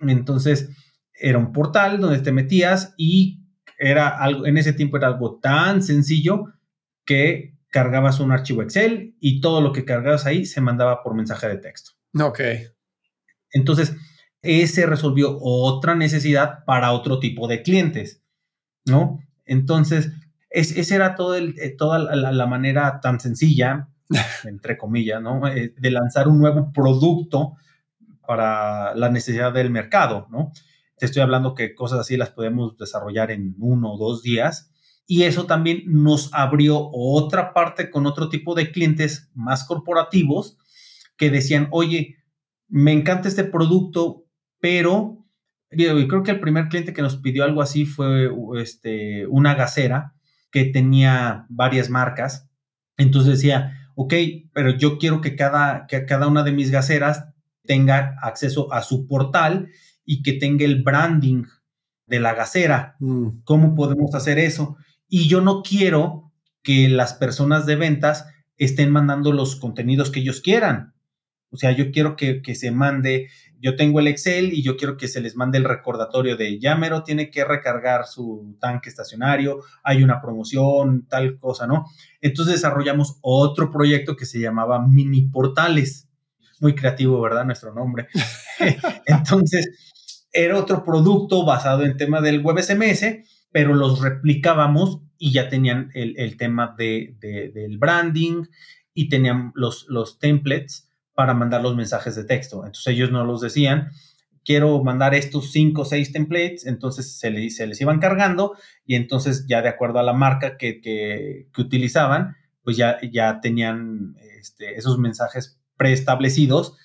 Entonces, era un portal donde te metías y era algo, en ese tiempo era algo tan sencillo que cargabas un archivo Excel y todo lo que cargabas ahí se mandaba por mensaje de texto. Ok. Entonces, ese resolvió otra necesidad para otro tipo de clientes, ¿no? Entonces, es, esa era todo el, eh, toda la, manera tan sencilla, entre comillas, ¿no? Eh, de lanzar un nuevo producto para la necesidad del mercado, ¿no? Te estoy hablando que cosas así las podemos desarrollar en uno o dos días. Y eso también nos abrió otra parte con otro tipo de clientes más corporativos que decían, oye, me encanta este producto, pero creo que el primer cliente que nos pidió algo así fue este, una gasera que tenía varias marcas. Entonces decía, ok, pero yo quiero que cada, que cada una de mis gaseras tenga acceso a su portal y que tenga el branding de la gasera. Mm. ¿Cómo podemos hacer eso? Y yo no quiero que las personas de ventas estén mandando los contenidos que ellos quieran. O sea, yo quiero que, se mande, yo tengo el Excel y yo quiero que se les mande el recordatorio de Yamero tiene que recargar su tanque estacionario, hay una promoción, tal cosa, ¿no? Entonces desarrollamos otro proyecto que se llamaba Mini Portales. Muy creativo, ¿verdad? Nuestro nombre. Entonces, era otro producto basado en tema del web SMS, pero los replicábamos y ya tenían el, tema de, del branding y tenían los, los templates para mandar los mensajes de texto. Entonces ellos no los decían, quiero mandar estos cinco o seis templates, entonces se, les, se les iban cargando y entonces ya de acuerdo a la marca que, que, utilizaban, pues ya, ya tenían este, esos mensajes preestablecidos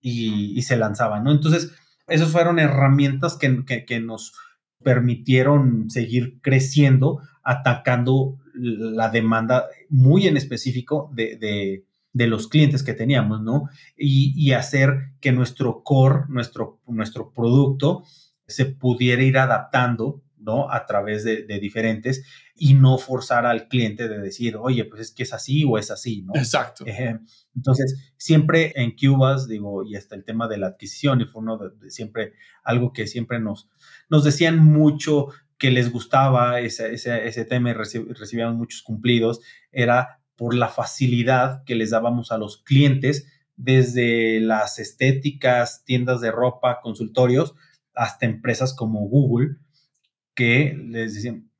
y, y se lanzaban, ¿no? Entonces, esas fueron herramientas que, nos permitieron seguir creciendo, atacando la demanda muy en específico de, los clientes que teníamos, ¿no? Y, hacer que nuestro core, nuestro, nuestro producto, se pudiera ir adaptando ¿no? A través de, diferentes y no forzar al cliente de decir, oye, pues es que es así o es así, ¿no? Exacto. entonces, siempre en Cubas, digo, y hasta el tema de la adquisición, y fue uno de, siempre, algo que siempre nos, nos decían mucho que les gustaba ese, ese, tema y recibían muchos cumplidos, era por la facilidad que les dábamos a los clientes desde las estéticas, tiendas de ropa, consultorios, hasta empresas como Google, que les decían,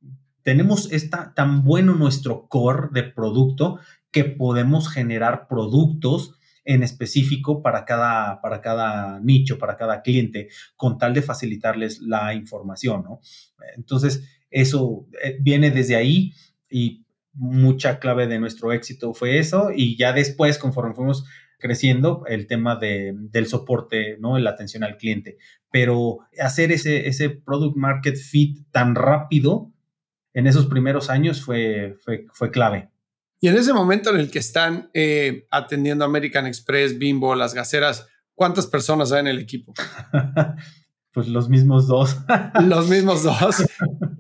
tenemos esta, tan bueno nuestro core de producto que podemos generar productos en específico para cada, para cada nicho, para cada cliente, con tal de facilitarles la información, ¿no? Entonces, eso eh, viene desde ahí y mucha clave de nuestro éxito fue eso y ya después, conforme fuimos creciendo el tema de, del soporte, ¿no? La atención al cliente. Pero hacer ese, ese product market fit tan rápido en esos primeros años fue, fue, clave. Y en ese momento en el que están eh, atendiendo American Express, Bimbo, las gaseras, ¿cuántas personas hay en el equipo? pues los mismos dos. los mismos dos.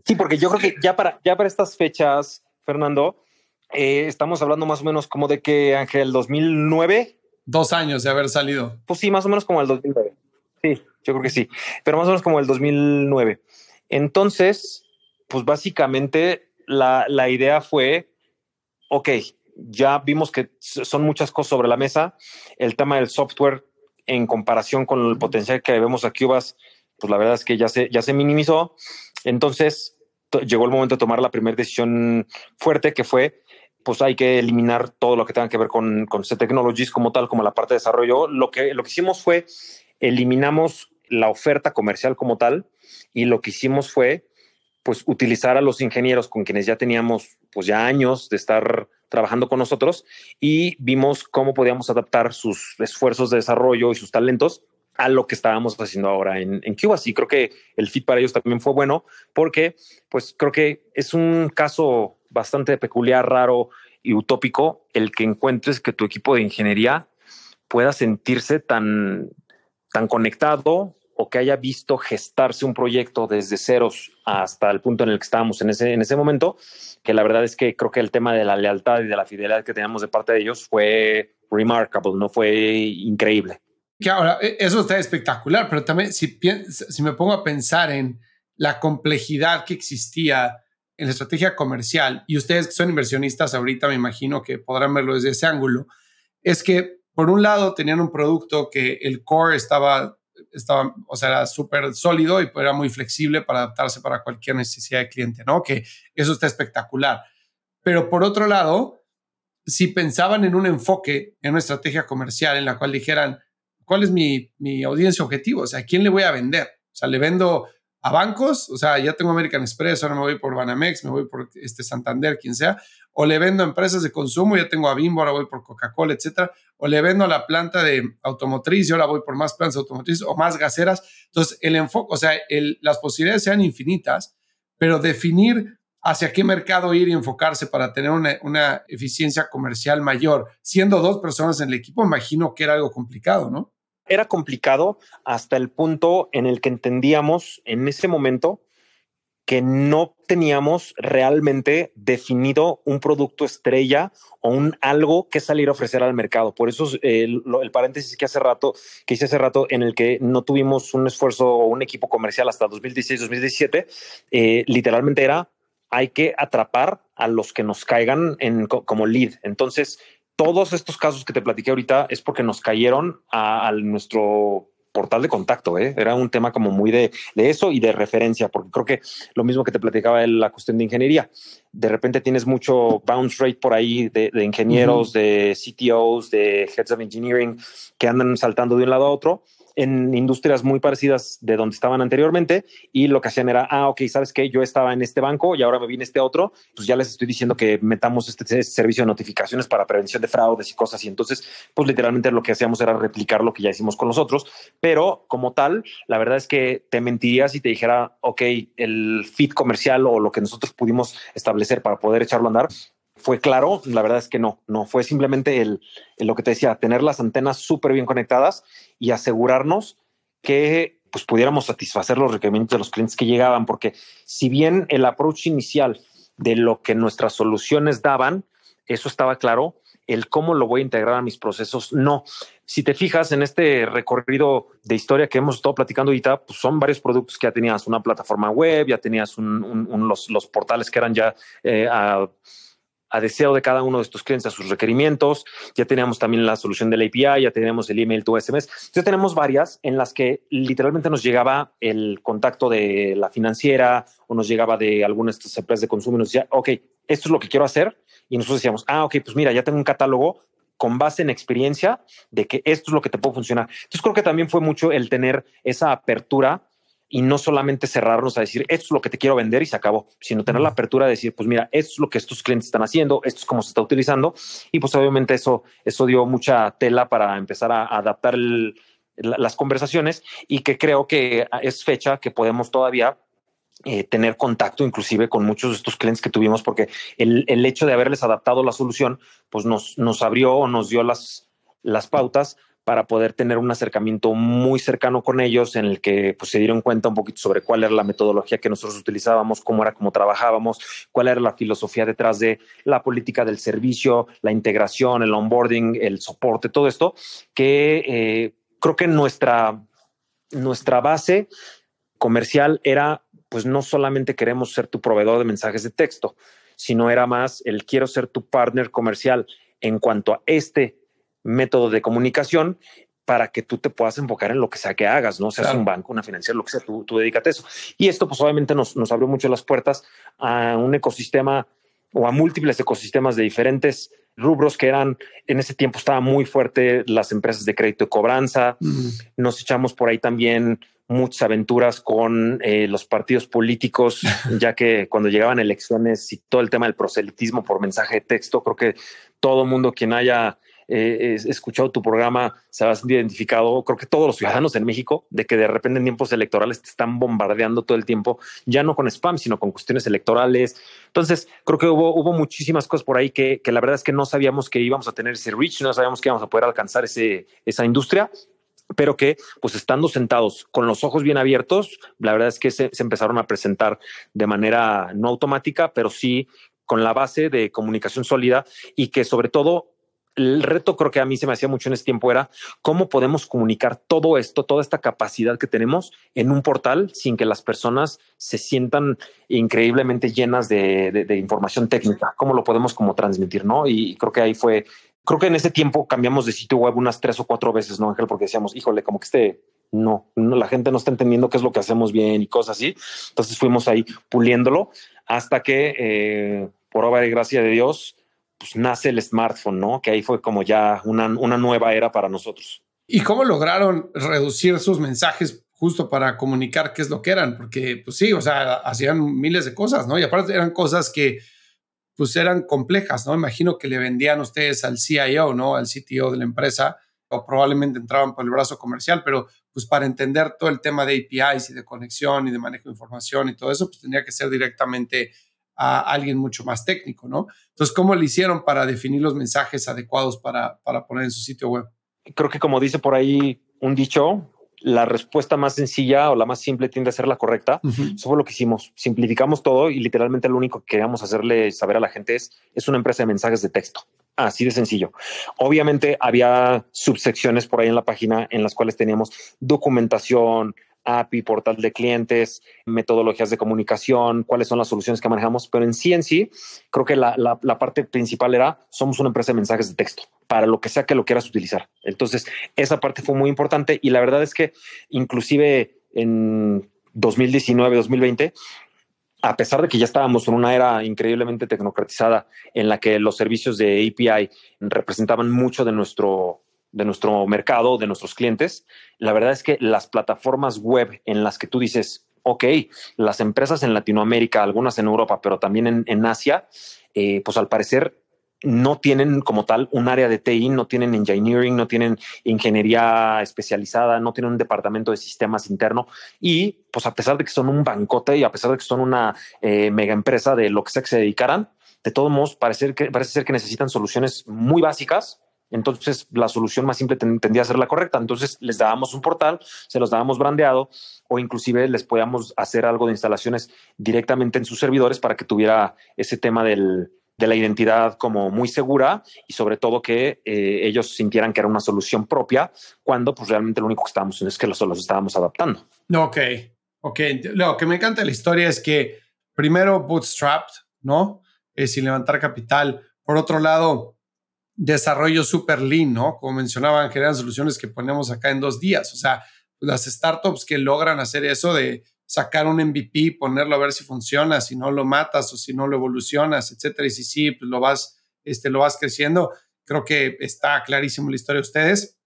Sí, porque yo creo que ya para, ya para estas fechas, Fernando, eh, estamos hablando más o menos como de que Ángel 2009 dos años de haber salido. Pues sí, más o menos como el 2009. Sí, yo creo que sí, pero más o menos como el 2009. Entonces, pues básicamente la, la idea fue, ok, ya vimos que son muchas cosas sobre la mesa. El tema del software en comparación con el potencial que vemos aquí, pues la verdad es que ya se, ya se minimizó. Entonces llegó el momento de tomar la primera decisión fuerte que fue pues hay que eliminar todo lo que tenga que ver con, con C Technologies como tal, como la parte de desarrollo. Lo que, lo que hicimos fue eliminamos la oferta comercial como tal y lo que hicimos fue pues utilizar a los ingenieros con quienes ya teníamos pues ya años de estar trabajando con nosotros y vimos cómo podíamos adaptar sus esfuerzos de desarrollo y sus talentos a lo que estábamos haciendo ahora en, en Cuba. Sí, creo que el fit para ellos también fue bueno porque, pues, creo que es un caso bastante peculiar, raro y utópico el que encuentres que tu equipo de ingeniería pueda sentirse tan, tan conectado o que haya visto gestarse un proyecto desde ceros hasta el punto en el que estábamos en ese, en ese momento, que la verdad es que creo que el tema de la lealtad y de la fidelidad que teníamos de parte de ellos fue remarkable, no fue increíble. Que ahora, e, eso está espectacular, pero también si, si me pongo a pensar en la complejidad que existía en la estrategia comercial, y ustedes que son inversionistas ahorita me imagino que podrán verlo desde ese ángulo, es que por un lado tenían un producto que el core estaba, estaba o sea, era súper sólido y era muy flexible para adaptarse para cualquier necesidad de cliente, ¿no? Que eso está espectacular. Pero por otro lado, si pensaban en un enfoque, en una estrategia comercial en la cual dijeran, ¿cuál es mi, mi audiencia objetivo? O sea, ¿a quién le voy a vender? O sea, le vendo a bancos, o sea, ya tengo American Express, ahora me voy por Banamex, me voy por este Santander, quien sea, o le vendo a empresas de consumo, ya tengo a Bimbo, ahora voy por Coca-Cola, etcétera, o le vendo a la planta de automotriz y ahora voy por más plantas automotrices o más gaseras. Entonces, el enfoque, o sea, las posibilidades sean infinitas, pero definir hacia qué mercado ir y enfocarse para tener una, una eficiencia comercial mayor, siendo dos personas en el equipo, imagino que era algo complicado, ¿no? Era complicado hasta el punto en el que entendíamos en ese momento que no teníamos realmente definido un producto estrella o un algo que salir a ofrecer al mercado. Por eso el, paréntesis que hace rato, que hice hace rato, en el que no tuvimos un esfuerzo o un equipo comercial hasta 2016-2017, eh, literalmente era hay que atrapar a los que nos caigan en, como lead. Entonces, todos estos casos que te platiqué ahorita es porque nos cayeron a, nuestro portal de contacto. ¿eh? Era un tema como muy de, eso y de referencia, porque creo que lo mismo que te platicaba en la cuestión de ingeniería. De repente tienes mucho bounce rate por ahí de, ingenieros, de CTOs, de heads of engineering que andan saltando de un lado a otro en industrias muy parecidas de donde estaban anteriormente y lo que hacían era, ah, ok, sabes que yo estaba en este banco y ahora me viene este otro, pues ya les estoy diciendo que metamos este servicio de notificaciones para prevención de fraudes y cosas y entonces, pues literalmente lo que hacíamos era replicar lo que ya hicimos con los otros, pero como tal, la verdad es que te mentiría si te dijera, ok, el fit comercial o lo que nosotros pudimos establecer para poder echarlo a andar, fue claro, la verdad es que no, no fue simplemente el, lo que te decía, tener las antenas súper bien conectadas y asegurarnos que pues pudiéramos satisfacer los requerimientos de los clientes que llegaban, porque si bien el approach inicial de lo que nuestras soluciones daban, eso estaba claro, el cómo lo voy a integrar a mis procesos, no. Si te fijas en este recorrido de historia que hemos estado platicando ahorita, pues son varios productos que ya tenías una plataforma web, ya tenías los, los, portales que eran ya eh, deseo de cada uno de estos clientes a sus requerimientos. Ya teníamos también la solución del API, ya teníamos el email to SMS. Ya tenemos varias en las que literalmente nos llegaba el contacto de la financiera o nos llegaba de algunas de estas empresas de consumo y nos decía, ok, esto es lo que quiero hacer. Y nosotros decíamos, ah, ok, pues mira, ya tengo un catálogo con base en experiencia de que esto es lo que te puede funcionar. Entonces creo que también fue mucho el tener esa apertura y no solamente cerrarnos a decir esto es lo que te quiero vender y se acabó, sino tener la apertura de decir, pues mira, esto es lo que estos clientes están haciendo, esto es cómo se está utilizando. Y pues obviamente eso, eso dio mucha tela para empezar a adaptar las conversaciones y que creo que es fecha que podemos todavía eh, tener contacto inclusive con muchos de estos clientes que tuvimos porque el, el hecho de haberles adaptado la solución pues nos, nos abrió o nos dio las, las pautas para poder tener un acercamiento muy cercano con ellos en el que pues, se dieron cuenta un poquito sobre cuál era la metodología que nosotros utilizábamos, cómo era cómo trabajábamos, cuál era la filosofía detrás de la política del servicio, la integración, el onboarding, el soporte, todo esto, que eh, creo que nuestra, nuestra base comercial era, pues no solamente queremos ser tu proveedor de mensajes de texto, sino era más el quiero ser tu partner comercial en cuanto a este método de comunicación para que tú te puedas enfocar en lo que sea que hagas, no seas un banco, una financiera, lo que sea, tú, tú dedícate a eso. Y esto pues obviamente nos, nos abrió mucho las puertas a un ecosistema o a múltiples ecosistemas de diferentes rubros que eran en ese tiempo estaba muy fuerte las empresas de crédito y cobranza. Nos echamos por ahí también muchas aventuras con eh, los partidos políticos, ya que cuando llegaban elecciones y todo el tema del proselitismo por mensaje de texto, creo que todo mundo quien haya eh, escuchado tu programa se ha identificado, creo que todos los ciudadanos en México, de que de repente en tiempos electorales te están bombardeando todo el tiempo, ya no con spam, sino con cuestiones electorales. Entonces, creo que hubo, hubo muchísimas cosas por ahí que, que la verdad es que no sabíamos que íbamos a tener ese reach, no sabíamos que íbamos a poder alcanzar ese, esa industria pero que pues estando sentados con los ojos bien abiertos, la verdad es que se, empezaron a presentar de manera no automática, pero sí con la base de comunicación sólida y que sobre todo el reto creo que a mí se me hacía mucho en ese tiempo era cómo podemos comunicar todo esto, toda esta capacidad que tenemos en un portal sin que las personas se sientan increíblemente llenas de, información técnica, cómo lo podemos como transmitir, ¿no? Y creo que ahí fue, creo que en ese tiempo cambiamos de sitio web unas tres o cuatro veces, ¿no, Ángel? Porque decíamos, híjole, como que este, no, no, la gente no está entendiendo qué es lo que hacemos bien y cosas así. Entonces fuimos ahí puliéndolo hasta que, eh, por obra y gracia de Dios, pues nace el smartphone, ¿no? Que ahí fue como ya una, una nueva era para nosotros. ¿Y cómo lograron reducir sus mensajes justo para comunicar qué es lo que eran? Porque, pues sí, o sea, hacían miles de cosas, ¿no? Y aparte eran cosas que, pues eran complejas, ¿no? Imagino que le vendían ustedes al CIO, ¿no? Al CTO de la empresa, o probablemente entraban por el brazo comercial, pero pues para entender todo el tema de APIs y de conexión y de manejo de información y todo eso, pues tenía que ser directamente a alguien mucho más técnico, ¿no? Entonces, ¿cómo le hicieron para definir los mensajes adecuados para, para poner en su sitio web? Creo que como dice por ahí un dicho, la respuesta más sencilla o la más simple tiende a ser la correcta. Eso fue lo que hicimos. Simplificamos todo y literalmente lo único que queríamos hacerle saber a la gente es, es una empresa de mensajes de texto. Así de sencillo. Obviamente había subsecciones por ahí en la página en las cuales teníamos documentación, API, portal de clientes, metodologías de comunicación, cuáles son las soluciones que manejamos, pero en sí en sí, creo que la, la, parte principal era, somos una empresa de mensajes de texto, para lo que sea que lo quieras utilizar. Entonces, esa parte fue muy importante y la verdad es que inclusive en 2019, 2020, a pesar de que ya estábamos en una era increíblemente tecnocratizada en la que los servicios de API representaban mucho de nuestro de nuestro mercado, de nuestros clientes, la verdad es que las plataformas web en las que tú dices, ok, las empresas en Latinoamérica, algunas en Europa, pero también en, Asia, eh, pues al parecer no tienen como tal un área de TI, no tienen engineering, no tienen ingeniería especializada, no tienen un departamento de sistemas interno y pues a pesar de que son un bancote y a pesar de que son una eh, mega empresa de lo que sea que se dedicaran, de todos modos parece, que, parece ser que necesitan soluciones muy básicas entonces, la solución más simple tendría a ser la correcta. Entonces, les dábamos un portal, se los dábamos brandeado o inclusive les podíamos hacer algo de instalaciones directamente en sus servidores para que tuviera ese tema del, de la identidad como muy segura y sobre todo que eh, ellos sintieran que era una solución propia cuando pues realmente lo único que estábamos haciendo es que los, los estábamos adaptando. Ok, ok. Lo que me encanta de la historia es que primero bootstrapped, ¿no? Es sin levantar capital. Por otro lado, desarrollo super lean, ¿no? Como mencionaban, generan soluciones que ponemos acá en dos días. O sea, las startups que logran hacer eso de sacar un MVP, ponerlo a ver si funciona, si no lo matas o si no lo evolucionas, etcétera. Y si sí, pues lo vas, este, lo vas creciendo. Creo que está clarísimo la historia de ustedes.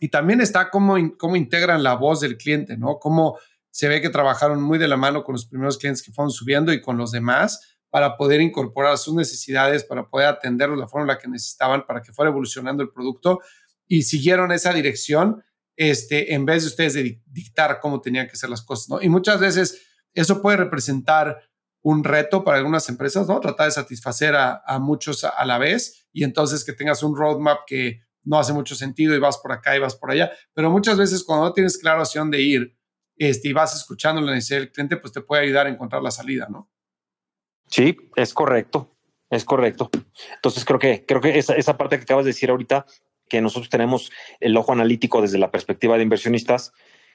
Y también está cómo, cómo integran la voz del cliente, ¿no? Cómo se ve que trabajaron muy de la mano con los primeros clientes que fueron subiendo y con los demás para poder incorporar sus necesidades, para poder atenderlos de la forma en la que necesitaban, para que fuera evolucionando el producto y siguieron esa dirección este, en vez de ustedes de dictar cómo tenían que ser las cosas, ¿no? Y muchas veces eso puede representar un reto para algunas empresas, ¿no? Tratar de satisfacer a, muchos a, la vez y entonces que tengas un roadmap que no hace mucho sentido y vas por acá y vas por allá, pero muchas veces cuando no tienes claro hacia dónde ir este, y vas escuchando la necesidad del cliente, pues te puede ayudar a encontrar la salida, ¿no? Sí, es correcto, es correcto. Entonces creo que creo que esa, parte que acabas de decir ahorita, que nosotros tenemos el ojo analítico desde la perspectiva de inversionistas,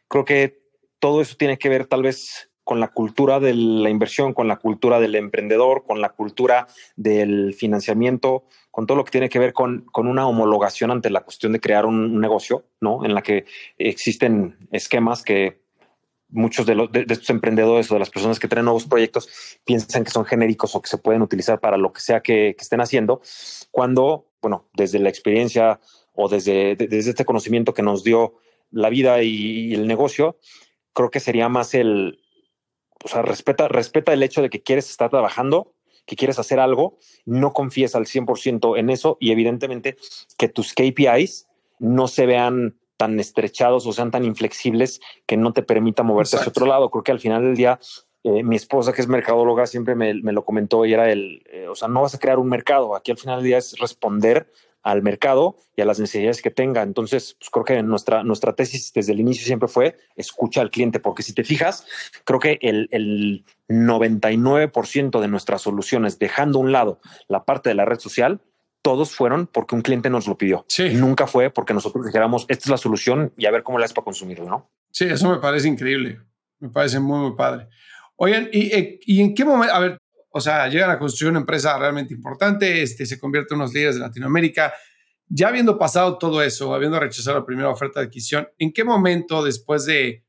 creo que todo eso tiene que ver tal vez con la cultura de la inversión, con la cultura del emprendedor, con la cultura del financiamiento, con todo lo que tiene que ver con, con una homologación ante la cuestión de crear un negocio, ¿no? En la que existen esquemas que muchos de, los, estos emprendedores o de las personas que traen nuevos proyectos piensan que son genéricos o que se pueden utilizar para lo que sea que, estén haciendo, cuando, bueno, desde la experiencia o desde, desde este conocimiento que nos dio la vida y, el negocio, creo que sería más el, o sea, respeta, respeta el hecho de que quieres estar trabajando, que quieres hacer algo, no confíes al 100% en eso y evidentemente que tus KPIs no se vean tan estrechados o sean tan inflexibles que no te permita moverte hacia otro lado. Creo que al final del día, eh, mi esposa, que es mercadóloga, siempre me, lo comentó y era el, eh, o sea, no vas a crear un mercado. Aquí al final del día es responder al mercado y a las necesidades que tenga. Entonces, pues creo que nuestra, nuestra tesis desde el inicio siempre fue escucha al cliente, porque si te fijas, creo que el, el 99% de nuestras soluciones, dejando a un lado la parte de la red social, todos fueron porque un cliente nos lo pidió. Nunca fue porque nosotros dijéramos, esta es la solución y a ver cómo la es para consumirlo, ¿no? Sí, eso me parece increíble. Me parece muy, muy padre. Oigan, ¿y, eh, ¿y en qué momento? A ver, o sea, llegan a construir una empresa realmente importante, este, se convierte en unos líderes de Latinoamérica. Ya habiendo pasado todo eso, habiendo rechazado la primera oferta de adquisición, ¿en qué momento, después de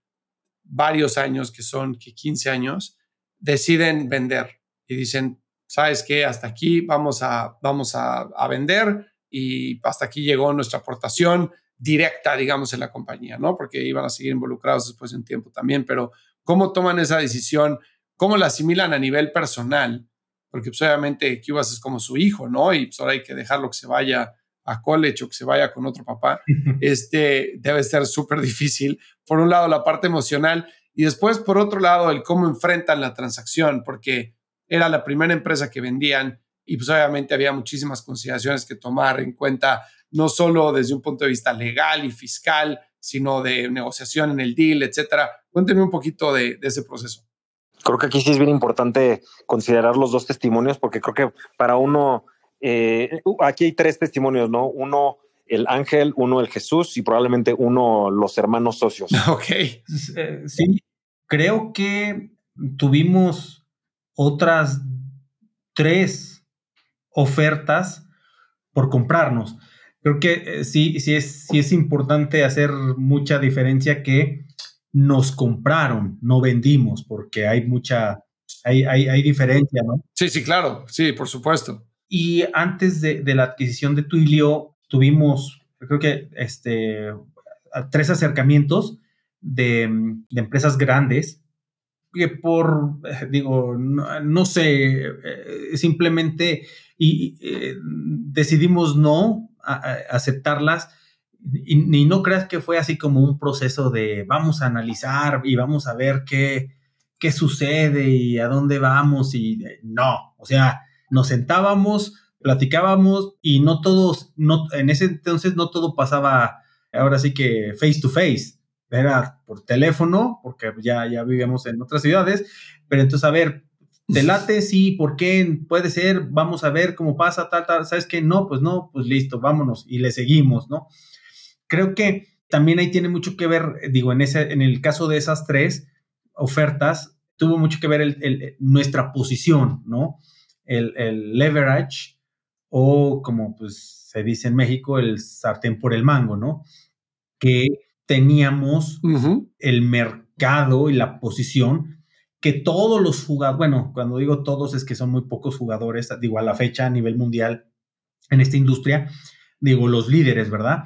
varios años, que son que 15 años, deciden vender y dicen, sabes qué, hasta aquí vamos a, vamos a, a vender y hasta aquí llegó nuestra aportación directa, digamos, en la compañía, ¿no? Porque iban a seguir involucrados después de un tiempo también, pero ¿cómo toman esa decisión? cómo la asimilan a nivel personal, porque pues, obviamente Cubas es como su hijo, ¿no? Y pues ahora hay que dejarlo que se vaya a college o que se vaya con otro papá. Este debe ser súper difícil. Por un lado, la parte emocional y después, por otro lado, el cómo enfrentan la transacción, porque era la primera empresa que vendían y pues obviamente había muchísimas consideraciones que tomar en cuenta, no solo desde un punto de vista legal y fiscal, sino de negociación en el deal, etcétera. Cuénteme un poquito de ese proceso creo que aquí sí es bien importante considerar los dos testimonios, porque creo que para uno, eh, aquí hay tres testimonios, ¿no? Uno el ángel, uno el Jesús y probablemente uno los hermanos socios. Ok. Eh, sí, creo que tuvimos otras tres ofertas por comprarnos. Creo que eh, sí, sí es, sí es importante hacer mucha diferencia que nos compraron, no vendimos, porque hay mucha, hay, hay, diferencia, ¿no? Sí, sí, claro, sí, por supuesto. Y antes de, la adquisición de Twilio, tuvimos, creo que, este, tres acercamientos de, empresas grandes que por, digo, no, sé, eh, simplemente y, eh, decidimos no aceptarlas y, no creas que fue así como un proceso de vamos a analizar y vamos a ver qué, qué sucede y a dónde vamos y no, o sea, nos sentábamos, platicábamos y no todos, no, en ese entonces no todo pasaba ahora sí que face to face, era por teléfono, porque ya, ya vivíamos en otras ciudades, pero entonces a ver, te late, sí, ¿por qué? Puede ser, vamos a ver cómo pasa, tal, tal, ¿sabes qué? No, pues no, pues listo, vámonos y le seguimos, ¿no? Creo que también ahí tiene mucho que ver, digo, en, ese, en el caso de esas tres ofertas, tuvo mucho que ver el, nuestra posición, ¿no? El, leverage o como pues se dice en México, el sartén por el mango, ¿no? Que teníamos el mercado y la posición que todos los jugadores, bueno, cuando digo todos es que son muy pocos jugadores, digo a la fecha a nivel mundial en esta industria, digo los líderes, ¿verdad?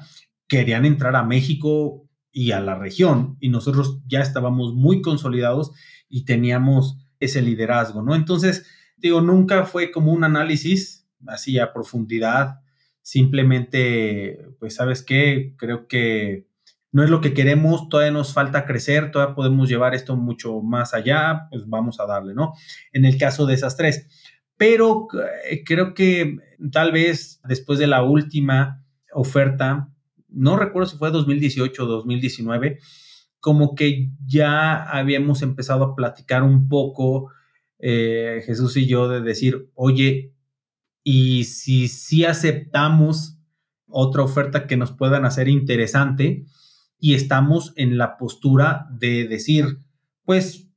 querían entrar a México y a la región y nosotros ya estábamos muy consolidados y teníamos ese liderazgo, ¿no? Entonces, digo, nunca fue como un análisis así a profundidad, simplemente, pues, ¿sabes qué? Creo que no es lo que queremos, todavía nos falta crecer, todavía podemos llevar esto mucho más allá, pues vamos a darle, ¿no? En el caso de esas tres. Pero eh, creo que tal vez después de la última oferta, no recuerdo si fue 2018 o 2019, como que ya habíamos empezado a platicar un poco, eh, Jesús y yo, de decir, oye, y si sí aceptamos otra oferta que nos puedan hacer interesante y estamos en la postura de decir, pues,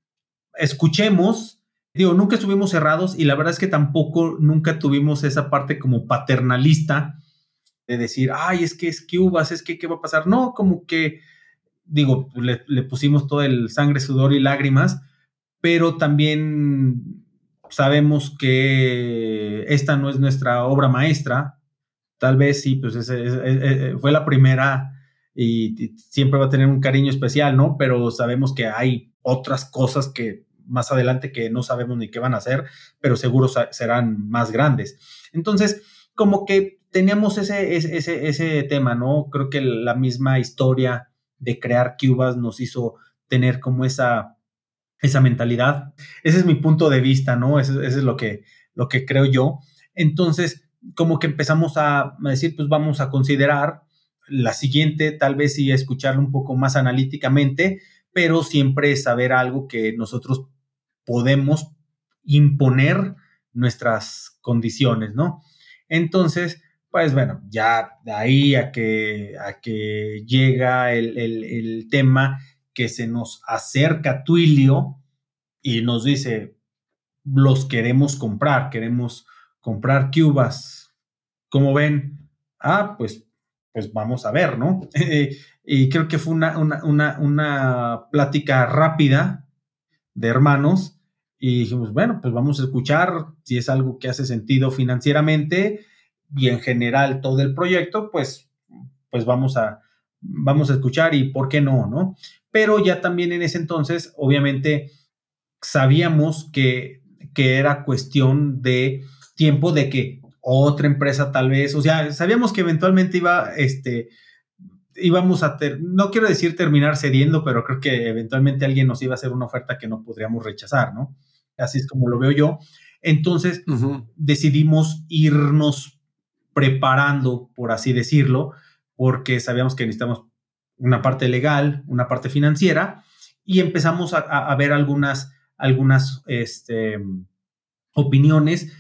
escuchemos. Digo, nunca estuvimos cerrados y la verdad es que tampoco nunca tuvimos esa parte como paternalista de decir, ay, es que es Cubas, es que qué va a pasar. No, como que digo, le, le pusimos todo el sangre, sudor y lágrimas, pero también sabemos que esta no es nuestra obra maestra. Tal vez sí, pues fue la primera y, siempre va a tener un cariño especial, ¿no? Pero sabemos que hay otras cosas que más adelante que no sabemos ni qué van a hacer, pero seguro serán más grandes. Entonces, como que teníamos ese, ese, ese tema, ¿no? Creo que la misma historia de crear Cubas nos hizo tener como esa esa mentalidad. Ese es mi punto de vista, ¿no? Eso, es lo que, lo que creo yo. Entonces, como que empezamos a, decir, pues vamos a considerar la siguiente, tal vez sí escucharlo un poco más analíticamente, pero siempre saber algo que nosotros podemos imponer nuestras condiciones, ¿no? Entonces, pues bueno, ya de ahí a que, a que llega el, el, el tema que se nos acerca Twilio y nos dice, los queremos comprar, queremos comprar cubas. ¿Cómo ven? Ah, pues, pues vamos a ver, ¿no? y creo que fue una, una, una, plática rápida de hermanos y dijimos, bueno, pues vamos a escuchar si es algo que hace sentido financieramente y en general todo el proyecto, pues, pues vamos a, vamos a escuchar y por qué no, ¿no? pero ya también en ese entonces, obviamente, sabíamos que, que era cuestión de tiempo de que otra empresa tal vez, o sea, sabíamos que eventualmente iba, este, íbamos a, no quiero decir terminar cediendo, pero creo que eventualmente alguien nos iba a hacer una oferta que no podríamos rechazar, ¿no? Así es como lo veo yo. Entonces, decidimos irnos preparando, por así decirlo, porque sabíamos que necesitamos una parte legal, una parte financiera, y empezamos a, ver algunas, algunas este, opiniones.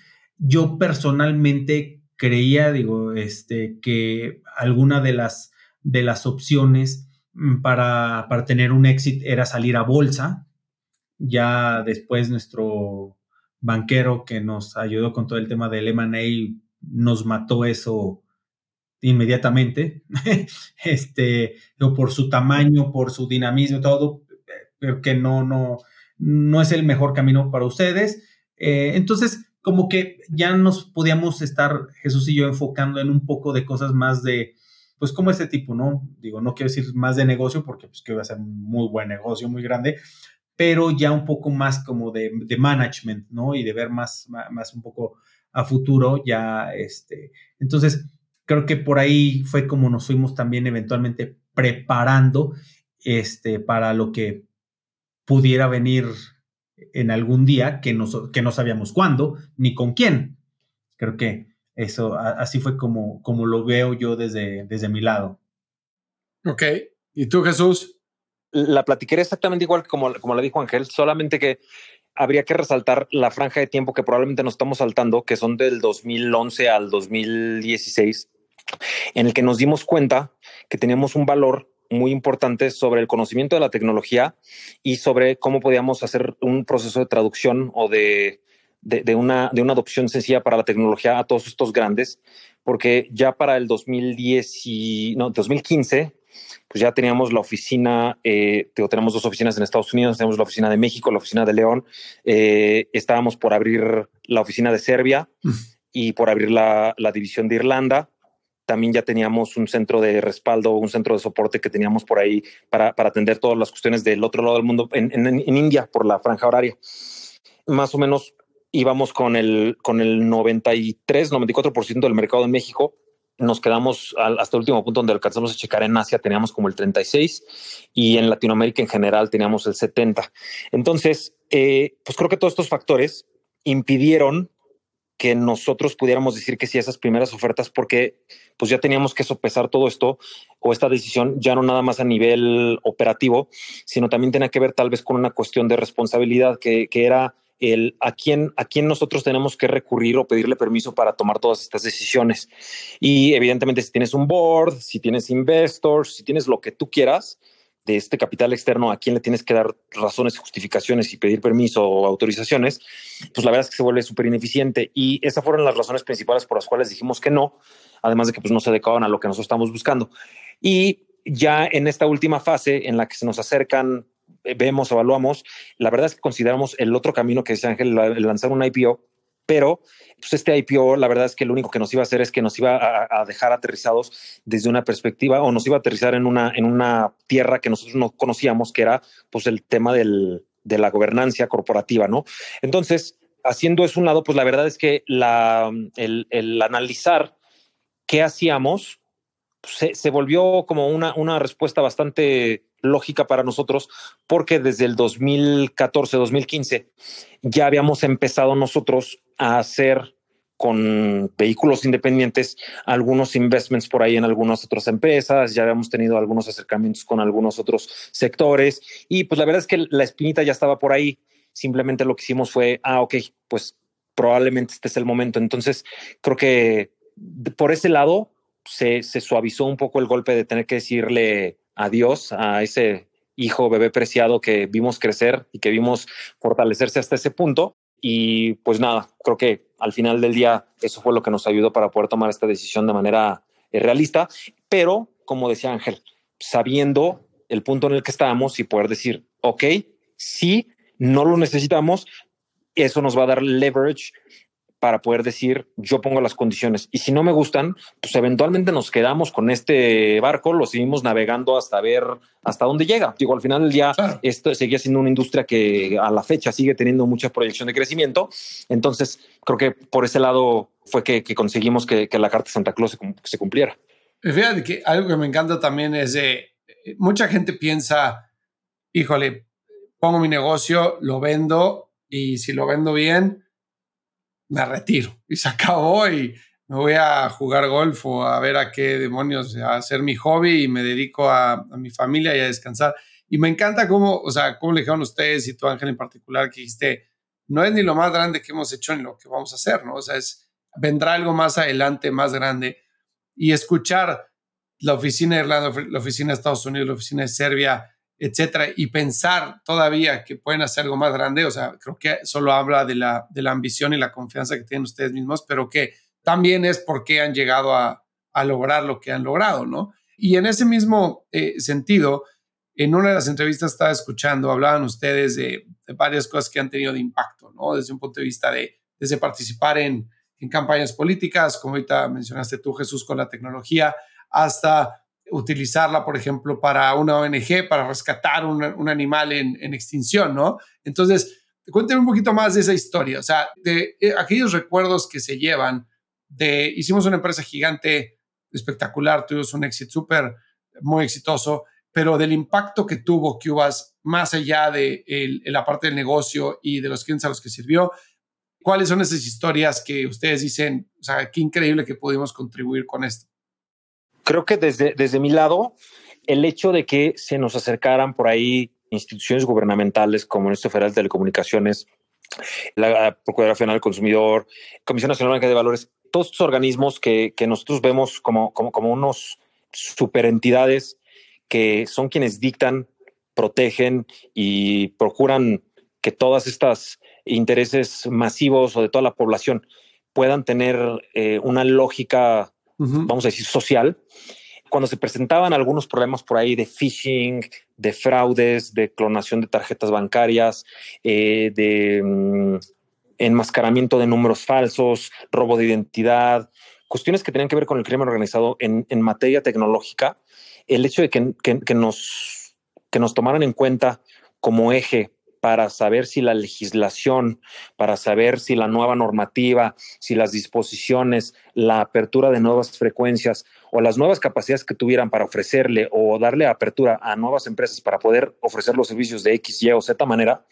Yo personalmente creía, digo, este, que alguna de las, de las opciones mm, para, para tener un éxito era salir a bolsa. Ya después nuestro banquero que nos ayudó con todo el tema del M&A nos mató eso inmediatamente, este, por su tamaño, por su dinamismo, todo, pero que no, no, no es el mejor camino para ustedes. Eh, entonces, como que ya nos podíamos estar, Jesús y yo, enfocando en un poco de cosas más de, pues como este tipo, ¿no? Digo, no quiero decir más de negocio, porque pues que va a ser muy buen negocio, muy grande, pero ya un poco más como de, de management, ¿no? Y de ver más, más un poco a futuro, ya, este, entonces, creo que por ahí fue como nos fuimos también eventualmente preparando este, para lo que pudiera venir en algún día que no, que no sabíamos cuándo ni con quién. Creo que eso así fue como, como lo veo yo desde, desde mi lado. Ok. ¿Y tú, Jesús? La platiqué exactamente igual como, como la dijo Ángel, solamente que habría que resaltar la franja de tiempo que probablemente nos estamos saltando, que son del 2011 al 2016, en el que nos dimos cuenta que teníamos un valor muy importante sobre el conocimiento de la tecnología y sobre cómo podíamos hacer un proceso de traducción o de, de, una, de una adopción sencilla para la tecnología a todos estos grandes, porque ya para el 2010 y, no, 2015 pues ya teníamos la oficina, eh, tenemos dos oficinas en Estados Unidos, tenemos la oficina de México, la oficina de León, eh, estábamos por abrir la oficina de Serbia mm. y por abrir la, la división de Irlanda también ya teníamos un centro de respaldo, un centro de soporte que teníamos por ahí para, para atender todas las cuestiones del otro lado del mundo, en, en, India, por la franja horaria. Más o menos íbamos con el, con el 93, 94% del mercado de México. Nos quedamos hasta el último punto donde alcanzamos a checar en Asia, teníamos como el 36 y en Latinoamérica en general teníamos el 70. Entonces, eh, pues creo que todos estos factores impidieron que nosotros pudiéramos decir que sí a esas primeras ofertas porque pues ya teníamos que sopesar todo esto o esta decisión ya no nada más a nivel operativo, sino también tenía que ver tal vez con una cuestión de responsabilidad que, que era el a quién, a quién nosotros tenemos que recurrir o pedirle permiso para tomar todas estas decisiones. Y evidentemente si tienes un board, si tienes investors, si tienes lo que tú quieras, de este capital externo a quién le tienes que dar razones, justificaciones y pedir permiso o autorizaciones, pues la verdad es que se vuelve súper ineficiente. Y esas fueron las razones principales por las cuales dijimos que no, además de que pues, no se adecuaban a lo que nosotros estamos buscando. Y ya en esta última fase en la que se nos acercan, eh, vemos, evaluamos, la verdad es que consideramos el otro camino que es Ángel, lanzar un IPO, pero pues este IPO, la verdad es que lo único que nos iba a hacer es que nos iba a, dejar aterrizados desde una perspectiva o nos iba a aterrizar en una, en una tierra que nosotros no conocíamos, que era pues el tema del, de la gobernancia corporativa, ¿no? Entonces, haciendo eso un lado, pues la verdad es que la, el, el analizar qué hacíamos se, se, volvió como una, una respuesta bastante lógica para nosotros porque desde el 2014, 2015 ya habíamos empezado nosotros a hacer con vehículos independientes algunos investments por ahí en algunas otras empresas, ya habíamos tenido algunos acercamientos con algunos otros sectores y pues la verdad es que la espinita ya estaba por ahí, simplemente lo que hicimos fue, ah, ok, pues probablemente este es el momento. Entonces creo que por ese lado se, se suavizó un poco el golpe de tener que decirle adiós a ese hijo bebé preciado que vimos crecer y que vimos fortalecerse hasta ese punto. Y pues nada, creo que al final del día eso fue lo que nos ayudó para poder tomar esta decisión de manera eh, realista, pero como decía Ángel, sabiendo el punto en el que estábamos y poder decir, ok, sí, no lo necesitamos, eso nos va a dar leverage para poder decir yo pongo las condiciones y si no me gustan, pues eventualmente nos quedamos con este barco, lo seguimos navegando hasta ver hasta dónde llega. Digo, al final del día esto seguía siendo una industria que a la fecha sigue teniendo mucha proyección de crecimiento. Entonces, creo que por ese lado fue que, conseguimos que, la carta de Santa Claus se, cumpliera. Fíjate que algo que me encanta también es de mucha gente piensa, híjole, pongo mi negocio, lo vendo y si lo vendo bien, me retiro y se acabó y me voy a jugar golf o a ver a qué demonios, a hacer mi hobby y me dedico a, mi familia y a descansar. Y me encanta cómo, o sea, cómo le dijeron ustedes y tu Ángel en particular que dijiste, no es ni lo más grande que hemos hecho en lo que vamos a hacer, ¿no? O sea, es, vendrá algo más adelante, más grande. Y escuchar la oficina de Irlanda, la oficina de Estados Unidos, la oficina de Serbia, etcétera, y pensar todavía que pueden hacer algo más grande, o sea, creo que solo habla de la, de la ambición y la confianza que tienen ustedes mismos, pero que también es porque han llegado a, a lograr lo que han logrado, ¿no? Y en ese mismo eh, sentido, en una de las entrevistas estaba escuchando, hablaban ustedes de, de, varias cosas que han tenido de impacto, ¿no? Desde un punto de vista de desde participar en, en campañas políticas, como ahorita mencionaste tú, Jesús, con la tecnología, hasta utilizarla, por ejemplo, para una ONG, para rescatar un, animal en, extinción, ¿no? Entonces, cuénteme un poquito más de esa historia, o sea, de eh, aquellos recuerdos que se llevan de, hicimos una empresa gigante, espectacular, tuvimos un éxito súper, muy exitoso, pero del impacto que tuvo Cubas más allá de la parte del negocio y de los clientes a los que sirvió, ¿cuáles son esas historias que ustedes dicen, o sea, qué increíble que pudimos contribuir con esto? Creo que desde, desde mi lado, el hecho de que se nos acercaran por ahí instituciones gubernamentales como el Instituto Federal de Telecomunicaciones, la Procuraduría Federal del Consumidor, Comisión Nacional de Valores, todos estos organismos que, que nosotros vemos como, como, como unos superentidades que son quienes dictan, protegen y procuran que todas estas intereses masivos o de toda la población puedan tener eh, una lógica vamos a decir, social, cuando se presentaban algunos problemas por ahí de phishing, de fraudes, de clonación de tarjetas bancarias, eh, de mm, enmascaramiento de números falsos, robo de identidad, cuestiones que tenían que ver con el crimen organizado en, materia tecnológica, el hecho de que, que, nos, que nos tomaran en cuenta como eje para saber si la legislación, para saber si la nueva normativa, si las disposiciones, la apertura de nuevas frecuencias o las nuevas capacidades que tuvieran para ofrecerle o darle apertura a nuevas empresas para poder ofrecer los servicios de X, Y o Z manera,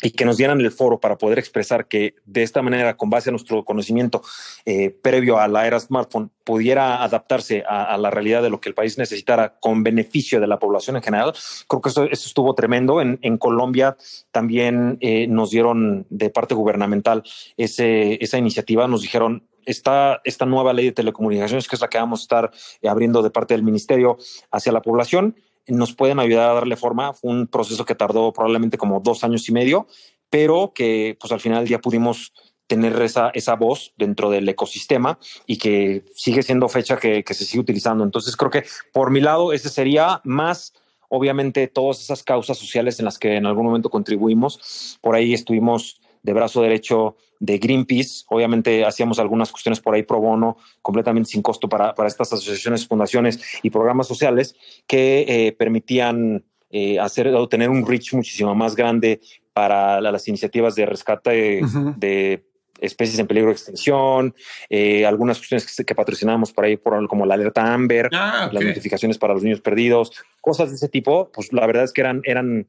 y que nos dieran el foro para poder expresar que de esta manera, con base a nuestro conocimiento eh, previo a la era smartphone, pudiera adaptarse a, la realidad de lo que el país necesitara con beneficio de la población en general. Creo que eso, estuvo tremendo. En, Colombia también eh, nos dieron de parte gubernamental ese, esa iniciativa, nos dijeron, está esta nueva ley de telecomunicaciones, que es la que vamos a estar abriendo de parte del ministerio hacia la población nos pueden ayudar a darle forma. Fue un proceso que tardó probablemente como dos años y medio, pero que pues al final ya pudimos tener esa, esa voz dentro del ecosistema y que sigue siendo fecha que, que se sigue utilizando. Entonces creo que por mi lado ese sería más obviamente todas esas causas sociales en las que en algún momento contribuimos. Por ahí estuvimos de brazo derecho de Greenpeace. Obviamente hacíamos algunas cuestiones por ahí pro bono, completamente sin costo para, para estas asociaciones, fundaciones y programas sociales que eh, permitían eh, hacer o tener un reach muchísimo más grande para las iniciativas de rescate de especies en peligro de extinción, eh, algunas cuestiones que, que, patrocinamos por ahí, por, como la alerta Amber, ah, las notificaciones para los niños perdidos, cosas de ese tipo, pues la verdad es que eran, eran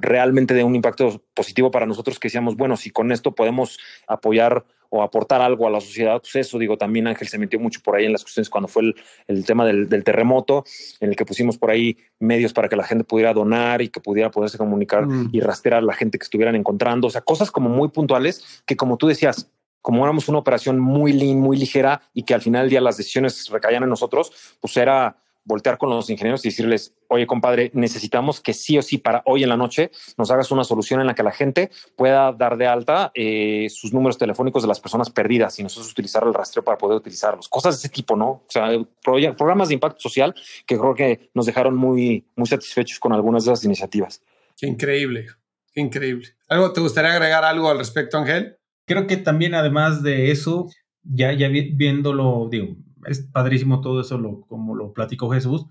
realmente de un impacto positivo para nosotros que decíamos, bueno, si con esto podemos apoyar o aportar algo a la sociedad, pues eso, digo, también Ángel se metió mucho por ahí en las cuestiones cuando fue el, tema del, terremoto, en el que pusimos por ahí medios para que la gente pudiera donar y que pudiera poderse comunicar mm. y rastrear a la gente que estuvieran encontrando, o sea, cosas como muy puntuales que como tú decías, como éramos una operación muy lean, muy ligera y que al final del día las decisiones recaían en nosotros, pues era voltear con los ingenieros y decirles, oye, compadre, necesitamos que sí o sí para hoy en la noche nos hagas una solución en la que la gente pueda dar de alta eh, sus números telefónicos de las personas perdidas y nosotros utilizar el rastreo para poder utilizarlos. Cosas de ese tipo, ¿no? O sea, programas de impacto social que creo que nos dejaron muy, muy satisfechos con algunas de esas iniciativas. Qué increíble, qué increíble. ¿Algo te gustaría agregar algo al respecto, Ángel? Creo que también, además de eso, ya, ya viéndolo, digo, es padrísimo todo eso, lo, como lo platicó Jesús,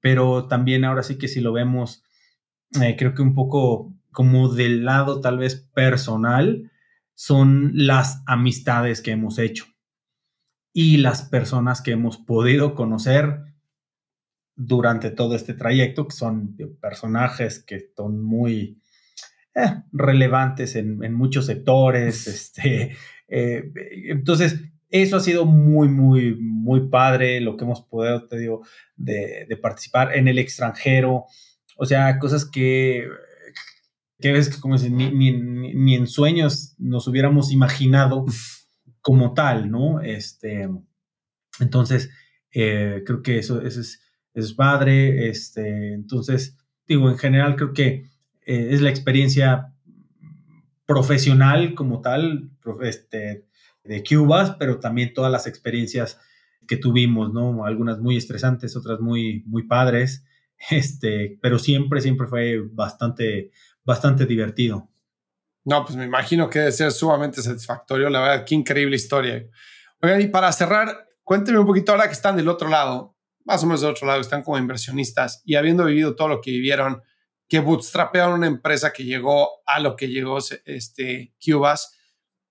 pero también ahora sí que si lo vemos, eh, creo que un poco como del lado tal vez personal, son las amistades que hemos hecho y las personas que hemos podido conocer durante todo este trayecto, que son personajes que son muy eh, relevantes en, muchos sectores. Este, eh, entonces, eso ha sido muy, muy, muy padre, lo que hemos podido, te digo, de, participar en el extranjero. O sea, cosas que, que ves como ni, ni, en sueños nos hubiéramos imaginado como tal, ¿no? Este, entonces, eh, creo que eso, es, es padre. Este, entonces, digo, en general creo que eh, es la experiencia profesional como tal, este, de Cubas, pero también todas las experiencias que tuvimos, ¿no? Algunas muy estresantes, otras muy, muy padres, este, pero siempre, siempre fue bastante, bastante divertido. No, pues me imagino que debe ser sumamente satisfactorio, la verdad, qué increíble historia. Oigan, y para cerrar, cuéntenme un poquito ahora que están del otro lado, más o menos del otro lado, están como inversionistas y habiendo vivido todo lo que vivieron, que bootstrapearon una empresa que llegó a lo que llegó este, Cubas,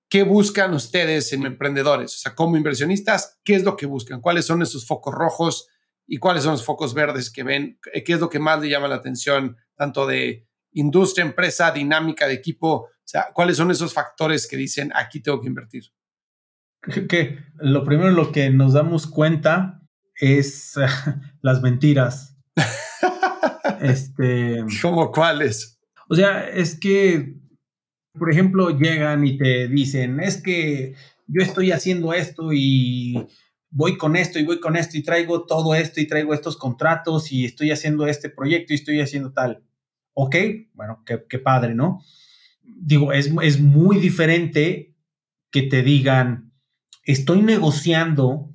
¿Qué buscan ustedes en emprendedores? O sea, como inversionistas, ¿qué es lo que buscan? ¿Cuáles son esos focos rojos y cuáles son los focos verdes que ven? ¿Qué es lo que más le llama la atención, tanto de industria, empresa, dinámica de equipo? O sea, ¿cuáles son esos factores que dicen aquí tengo que invertir? Que lo primero lo que nos damos cuenta es las mentiras. este, ¿Cómo cuáles? O sea, es que por ejemplo, llegan y te dicen, es que yo estoy haciendo esto y voy con esto y voy con esto y traigo todo esto y traigo estos contratos y estoy haciendo este proyecto y estoy haciendo tal. Ok, bueno, qué, padre, ¿no? Digo, es, es muy diferente que te digan, estoy negociando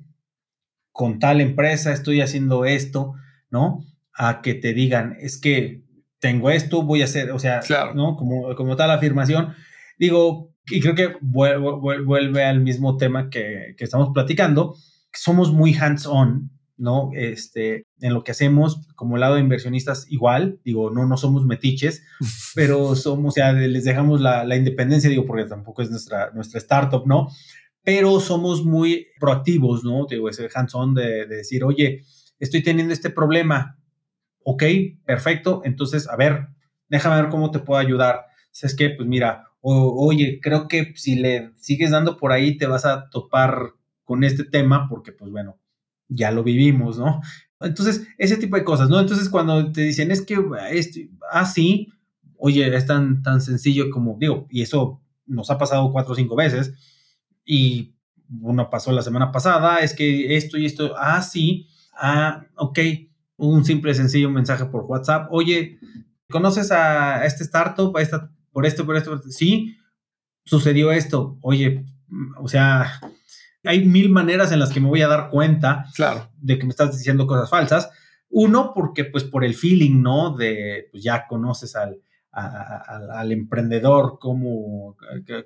con tal empresa, estoy haciendo esto, ¿no? A que te digan, es que tengo esto, voy a hacer, o sea, ¿no? Como, como tal afirmación. Digo, y creo que vuelve, vuelve al mismo tema que, que, estamos platicando, somos muy hands-on, ¿no? Este, en lo que hacemos, como lado de inversionistas, igual, digo, no, no somos metiches, pero somos, o sea, les dejamos la, la, independencia, digo, porque tampoco es nuestra, nuestra startup, ¿no? Pero somos muy proactivos, ¿no? Digo, ese hands-on de, de decir, oye, estoy teniendo este problema, ok, perfecto, entonces, a ver, déjame ver cómo te puedo ayudar. Si es que, pues mira, oye, creo que si le sigues dando por ahí te vas a topar con este tema porque, pues bueno, ya lo vivimos, ¿no? Entonces, ese tipo de cosas, ¿no? Entonces, cuando te dicen, es que esto, ah, sí, oye, es tan, tan sencillo como, digo, y eso nos ha pasado cuatro o cinco veces, y uno pasó la semana pasada, es que esto y esto, ah, sí, ah, ok, un simple, sencillo mensaje por WhatsApp. Oye, ¿conoces a este startup? A esta, por esto, por esto? Sí. sucedió esto, oye, o sea, hay mil maneras en las que me voy a dar cuenta claro. de que me estás diciendo cosas falsas. Uno, porque pues por el feeling, ¿no? De, pues ya conoces al, al emprendedor, como,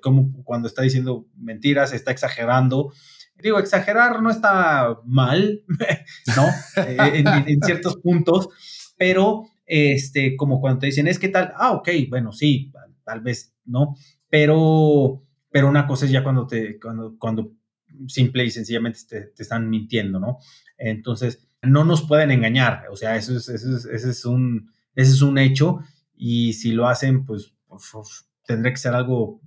como cuando está diciendo mentiras, está exagerando. Digo, exagerar no está mal, ¿no? Eh, en, ciertos puntos, pero este, como cuando te dicen, es que tal, ah, ok, bueno, sí, tal vez, ¿no? Pero, pero una cosa es ya cuando te, cuando, cuando simple y sencillamente te, están mintiendo, ¿no? Entonces, no nos pueden engañar, o sea, eso es, eso es, ese es un, es un hecho y si lo hacen, pues, tendrá que ser algo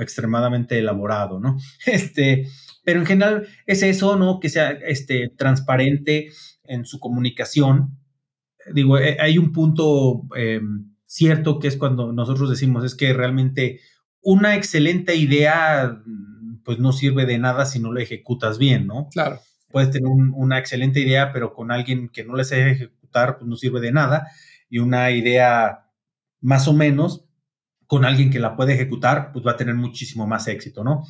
extremadamente elaborado, ¿no? Este, pero en general es eso, ¿no? Que sea este, transparente en su comunicación. Digo, eh, hay un punto em, cierto que es cuando nosotros decimos, es que realmente una excelente idea, pues no sirve de nada si no la ejecutas bien, ¿no? Claro. Puedes tener una excelente idea, pero con alguien que no la sabe ejecutar, pues no sirve de nada. Y una idea más o menos, con alguien que la puede ejecutar, pues va a tener muchísimo más éxito, ¿no?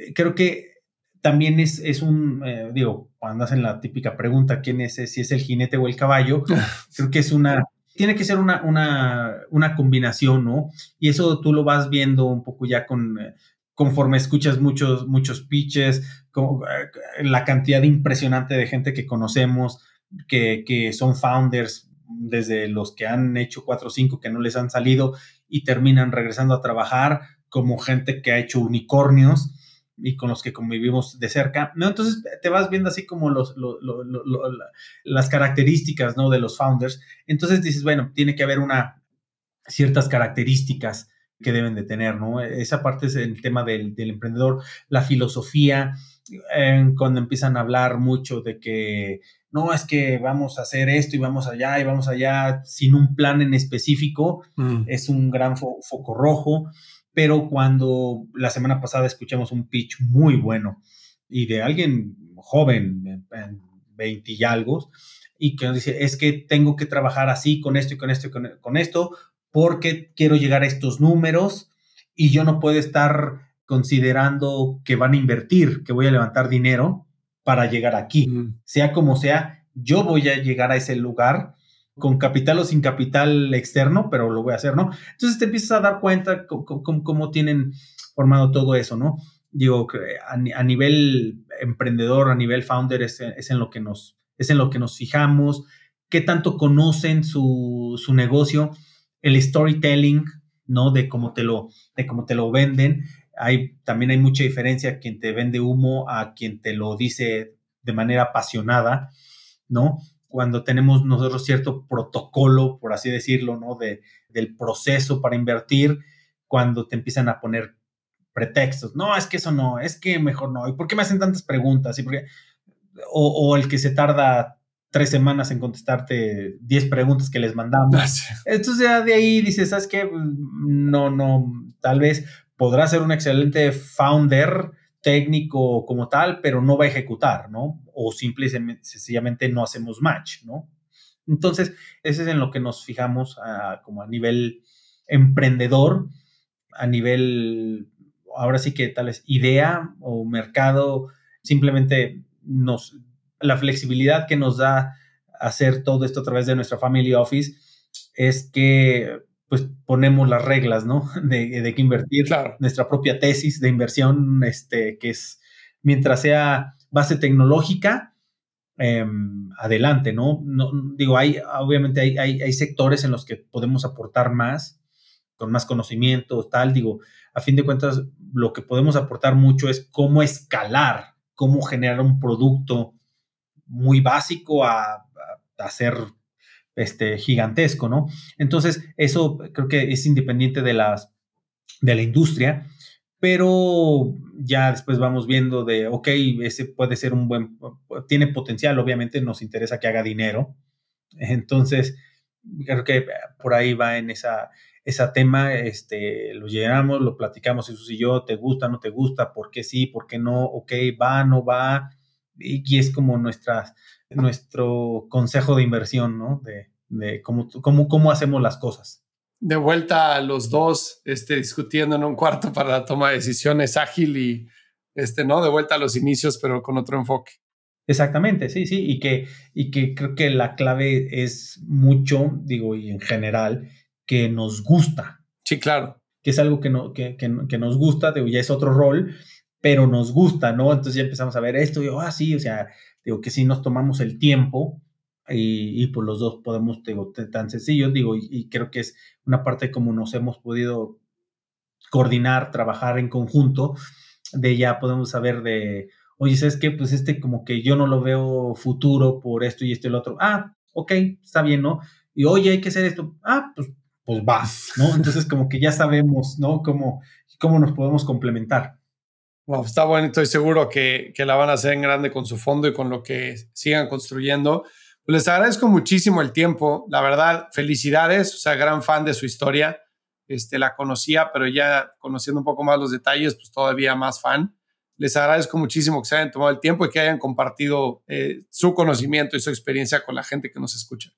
Eh, creo que también es, es un, eh, digo, cuando hacen la típica pregunta, ¿quién es, si es el jinete o el caballo? creo que es una, tiene que ser una, una, una combinación, ¿no? Y eso tú lo vas viendo un poco ya con, eh, conforme escuchas muchos, muchos pitches, con, la cantidad impresionante de gente que conocemos, que, que son founders desde los que han hecho cuatro o cinco que no les han salido y terminan regresando a trabajar, como gente que ha hecho unicornios y con los que convivimos de cerca, ¿no? Entonces te vas viendo así como los, las características, ¿no? De los founders. Entonces dices, bueno, tiene que haber una, ciertas características que deben de tener, ¿no? Esa parte es el tema del, del emprendedor, la filosofía, eh, cuando empiezan a hablar mucho de que no es que vamos a hacer esto y vamos allá y vamos allá sin un plan en específico, mm. es un gran foco rojo, pero cuando la semana pasada escuchamos un pitch muy bueno y de alguien joven, en 20 y algo, y que nos dice, es que tengo que trabajar así con esto y con esto y con, con esto, porque quiero llegar a estos números y yo no puedo estar considerando que van a invertir, que voy a levantar dinero para llegar aquí. Sea como sea, yo voy a llegar a ese lugar con capital o sin capital externo, pero lo voy a hacer, ¿no? Entonces te empiezas a dar cuenta cómo, tienen formado todo eso, ¿no? Digo, a, a nivel emprendedor, a nivel founder, es, en lo que nos, es en lo que nos fijamos, qué tanto conocen su, su negocio, el storytelling, ¿no? De cómo te lo, de cómo te lo venden, hay, también hay mucha diferencia quien te vende humo a quien te lo dice de manera apasionada, ¿no? Cuando tenemos nosotros cierto protocolo, por así decirlo, ¿no? De, del proceso para invertir, cuando te empiezan a poner pretextos, no, es que eso no, es que mejor no, ¿y por qué me hacen tantas preguntas? ¿Y por o, o, el que se tarda tres semanas en contestarte diez preguntas que les mandamos. Entonces ya de ahí dices, ¿sabes qué? No, no, tal vez podrá ser un excelente founder técnico como tal, pero no va a ejecutar, ¿no? O simplemente, sencillamente no hacemos match, ¿no? Entonces, ese es en lo que nos fijamos ah, como a nivel emprendedor, a nivel, ahora sí que tal es idea o mercado, simplemente nos, la flexibilidad que nos da hacer todo esto a través de nuestra Family Office es que pues ponemos las reglas, ¿no? De, de que invertir nuestra propia tesis de inversión, este, que es, mientras sea base tecnológica, em, adelante, ¿no? ¿no? Digo, hay, obviamente hay, hay, hay, sectores en los que podemos aportar más, con más conocimientos, tal, digo, a fin de cuentas, lo que podemos aportar mucho es cómo escalar, cómo generar un producto muy básico a, a hacer este, gigantesco, ¿no? Entonces, eso creo que es independiente de, las, de la industria, pero ya después vamos viendo de, ok, ese puede ser un buen, tiene potencial, obviamente nos interesa que haga dinero. Entonces, creo que por ahí va en esa, esa tema, este, lo llenamos, lo platicamos, Jesús y yo, ¿te gusta, no te gusta? ¿Por qué sí, por qué no? Ok, va, no va. Y, es como nuestra, nuestro consejo de inversión, ¿no? De, de cómo, cómo, cómo hacemos las cosas. de vuelta a los dos este, discutiendo en un cuarto para la toma de decisiones ágil y este, ¿no? De vuelta a los inicios, pero con otro enfoque. Exactamente, sí, sí, y que, y que creo que la clave es mucho, digo, y en general, que nos gusta. Sí, claro. Que es algo que, no, que, que, que nos gusta, digo, ya es otro rol, pero nos gusta, ¿no? Entonces ya empezamos a ver esto, y yo, ah, sí, o sea, digo que si nos tomamos el tiempo y, y pues los dos podemos, digo, tan sencillo, digo, y, y, creo que es una parte como nos hemos podido coordinar, trabajar en conjunto, de ya podemos saber de, oye, ¿sabes qué? Pues este como que yo no lo veo futuro por esto y esto y lo otro. Ah, ok, está bien, ¿no? Y oye, hay que hacer esto. Ah, pues, pues va, ¿no? Entonces como que ya sabemos, ¿no? Cómo, cómo nos podemos complementar. Está bueno, estoy seguro que, que la van a hacer en grande con su fondo y con lo que sigan construyendo. Les agradezco muchísimo el tiempo, la verdad, felicidades, o sea, gran fan de su historia. Este, la conocía, pero ya conociendo un poco más los detalles, pues todavía más fan. Les agradezco muchísimo que se hayan tomado el tiempo y que hayan compartido eh, su conocimiento y su experiencia con la gente que nos escucha.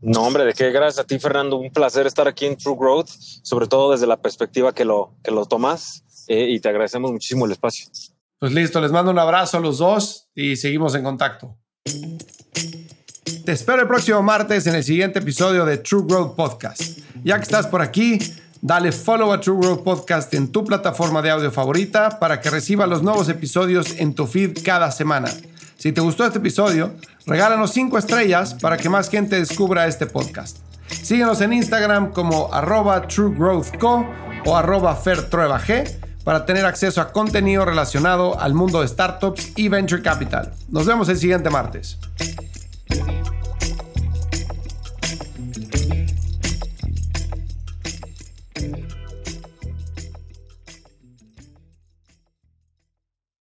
No, hombre, de qué gracias a ti, Fernando. Un placer estar aquí en True Growth, sobre todo desde la perspectiva que lo, que lo tomas eh, y te agradecemos muchísimo el espacio. Pues listo, les mando un abrazo a los dos y seguimos en contacto. Te espero el próximo martes en el siguiente episodio de True Growth Podcast. Ya que estás por aquí, dale follow a True Growth Podcast en tu plataforma de audio favorita para que reciba los nuevos episodios en tu feed cada semana. Si te gustó este episodio, regálanos 5 estrellas para que más gente descubra este podcast. Síguenos en Instagram como arroba truegrowthco o arroba fertruebag para tener acceso a contenido relacionado al mundo de startups y venture capital. Nos vemos el siguiente martes.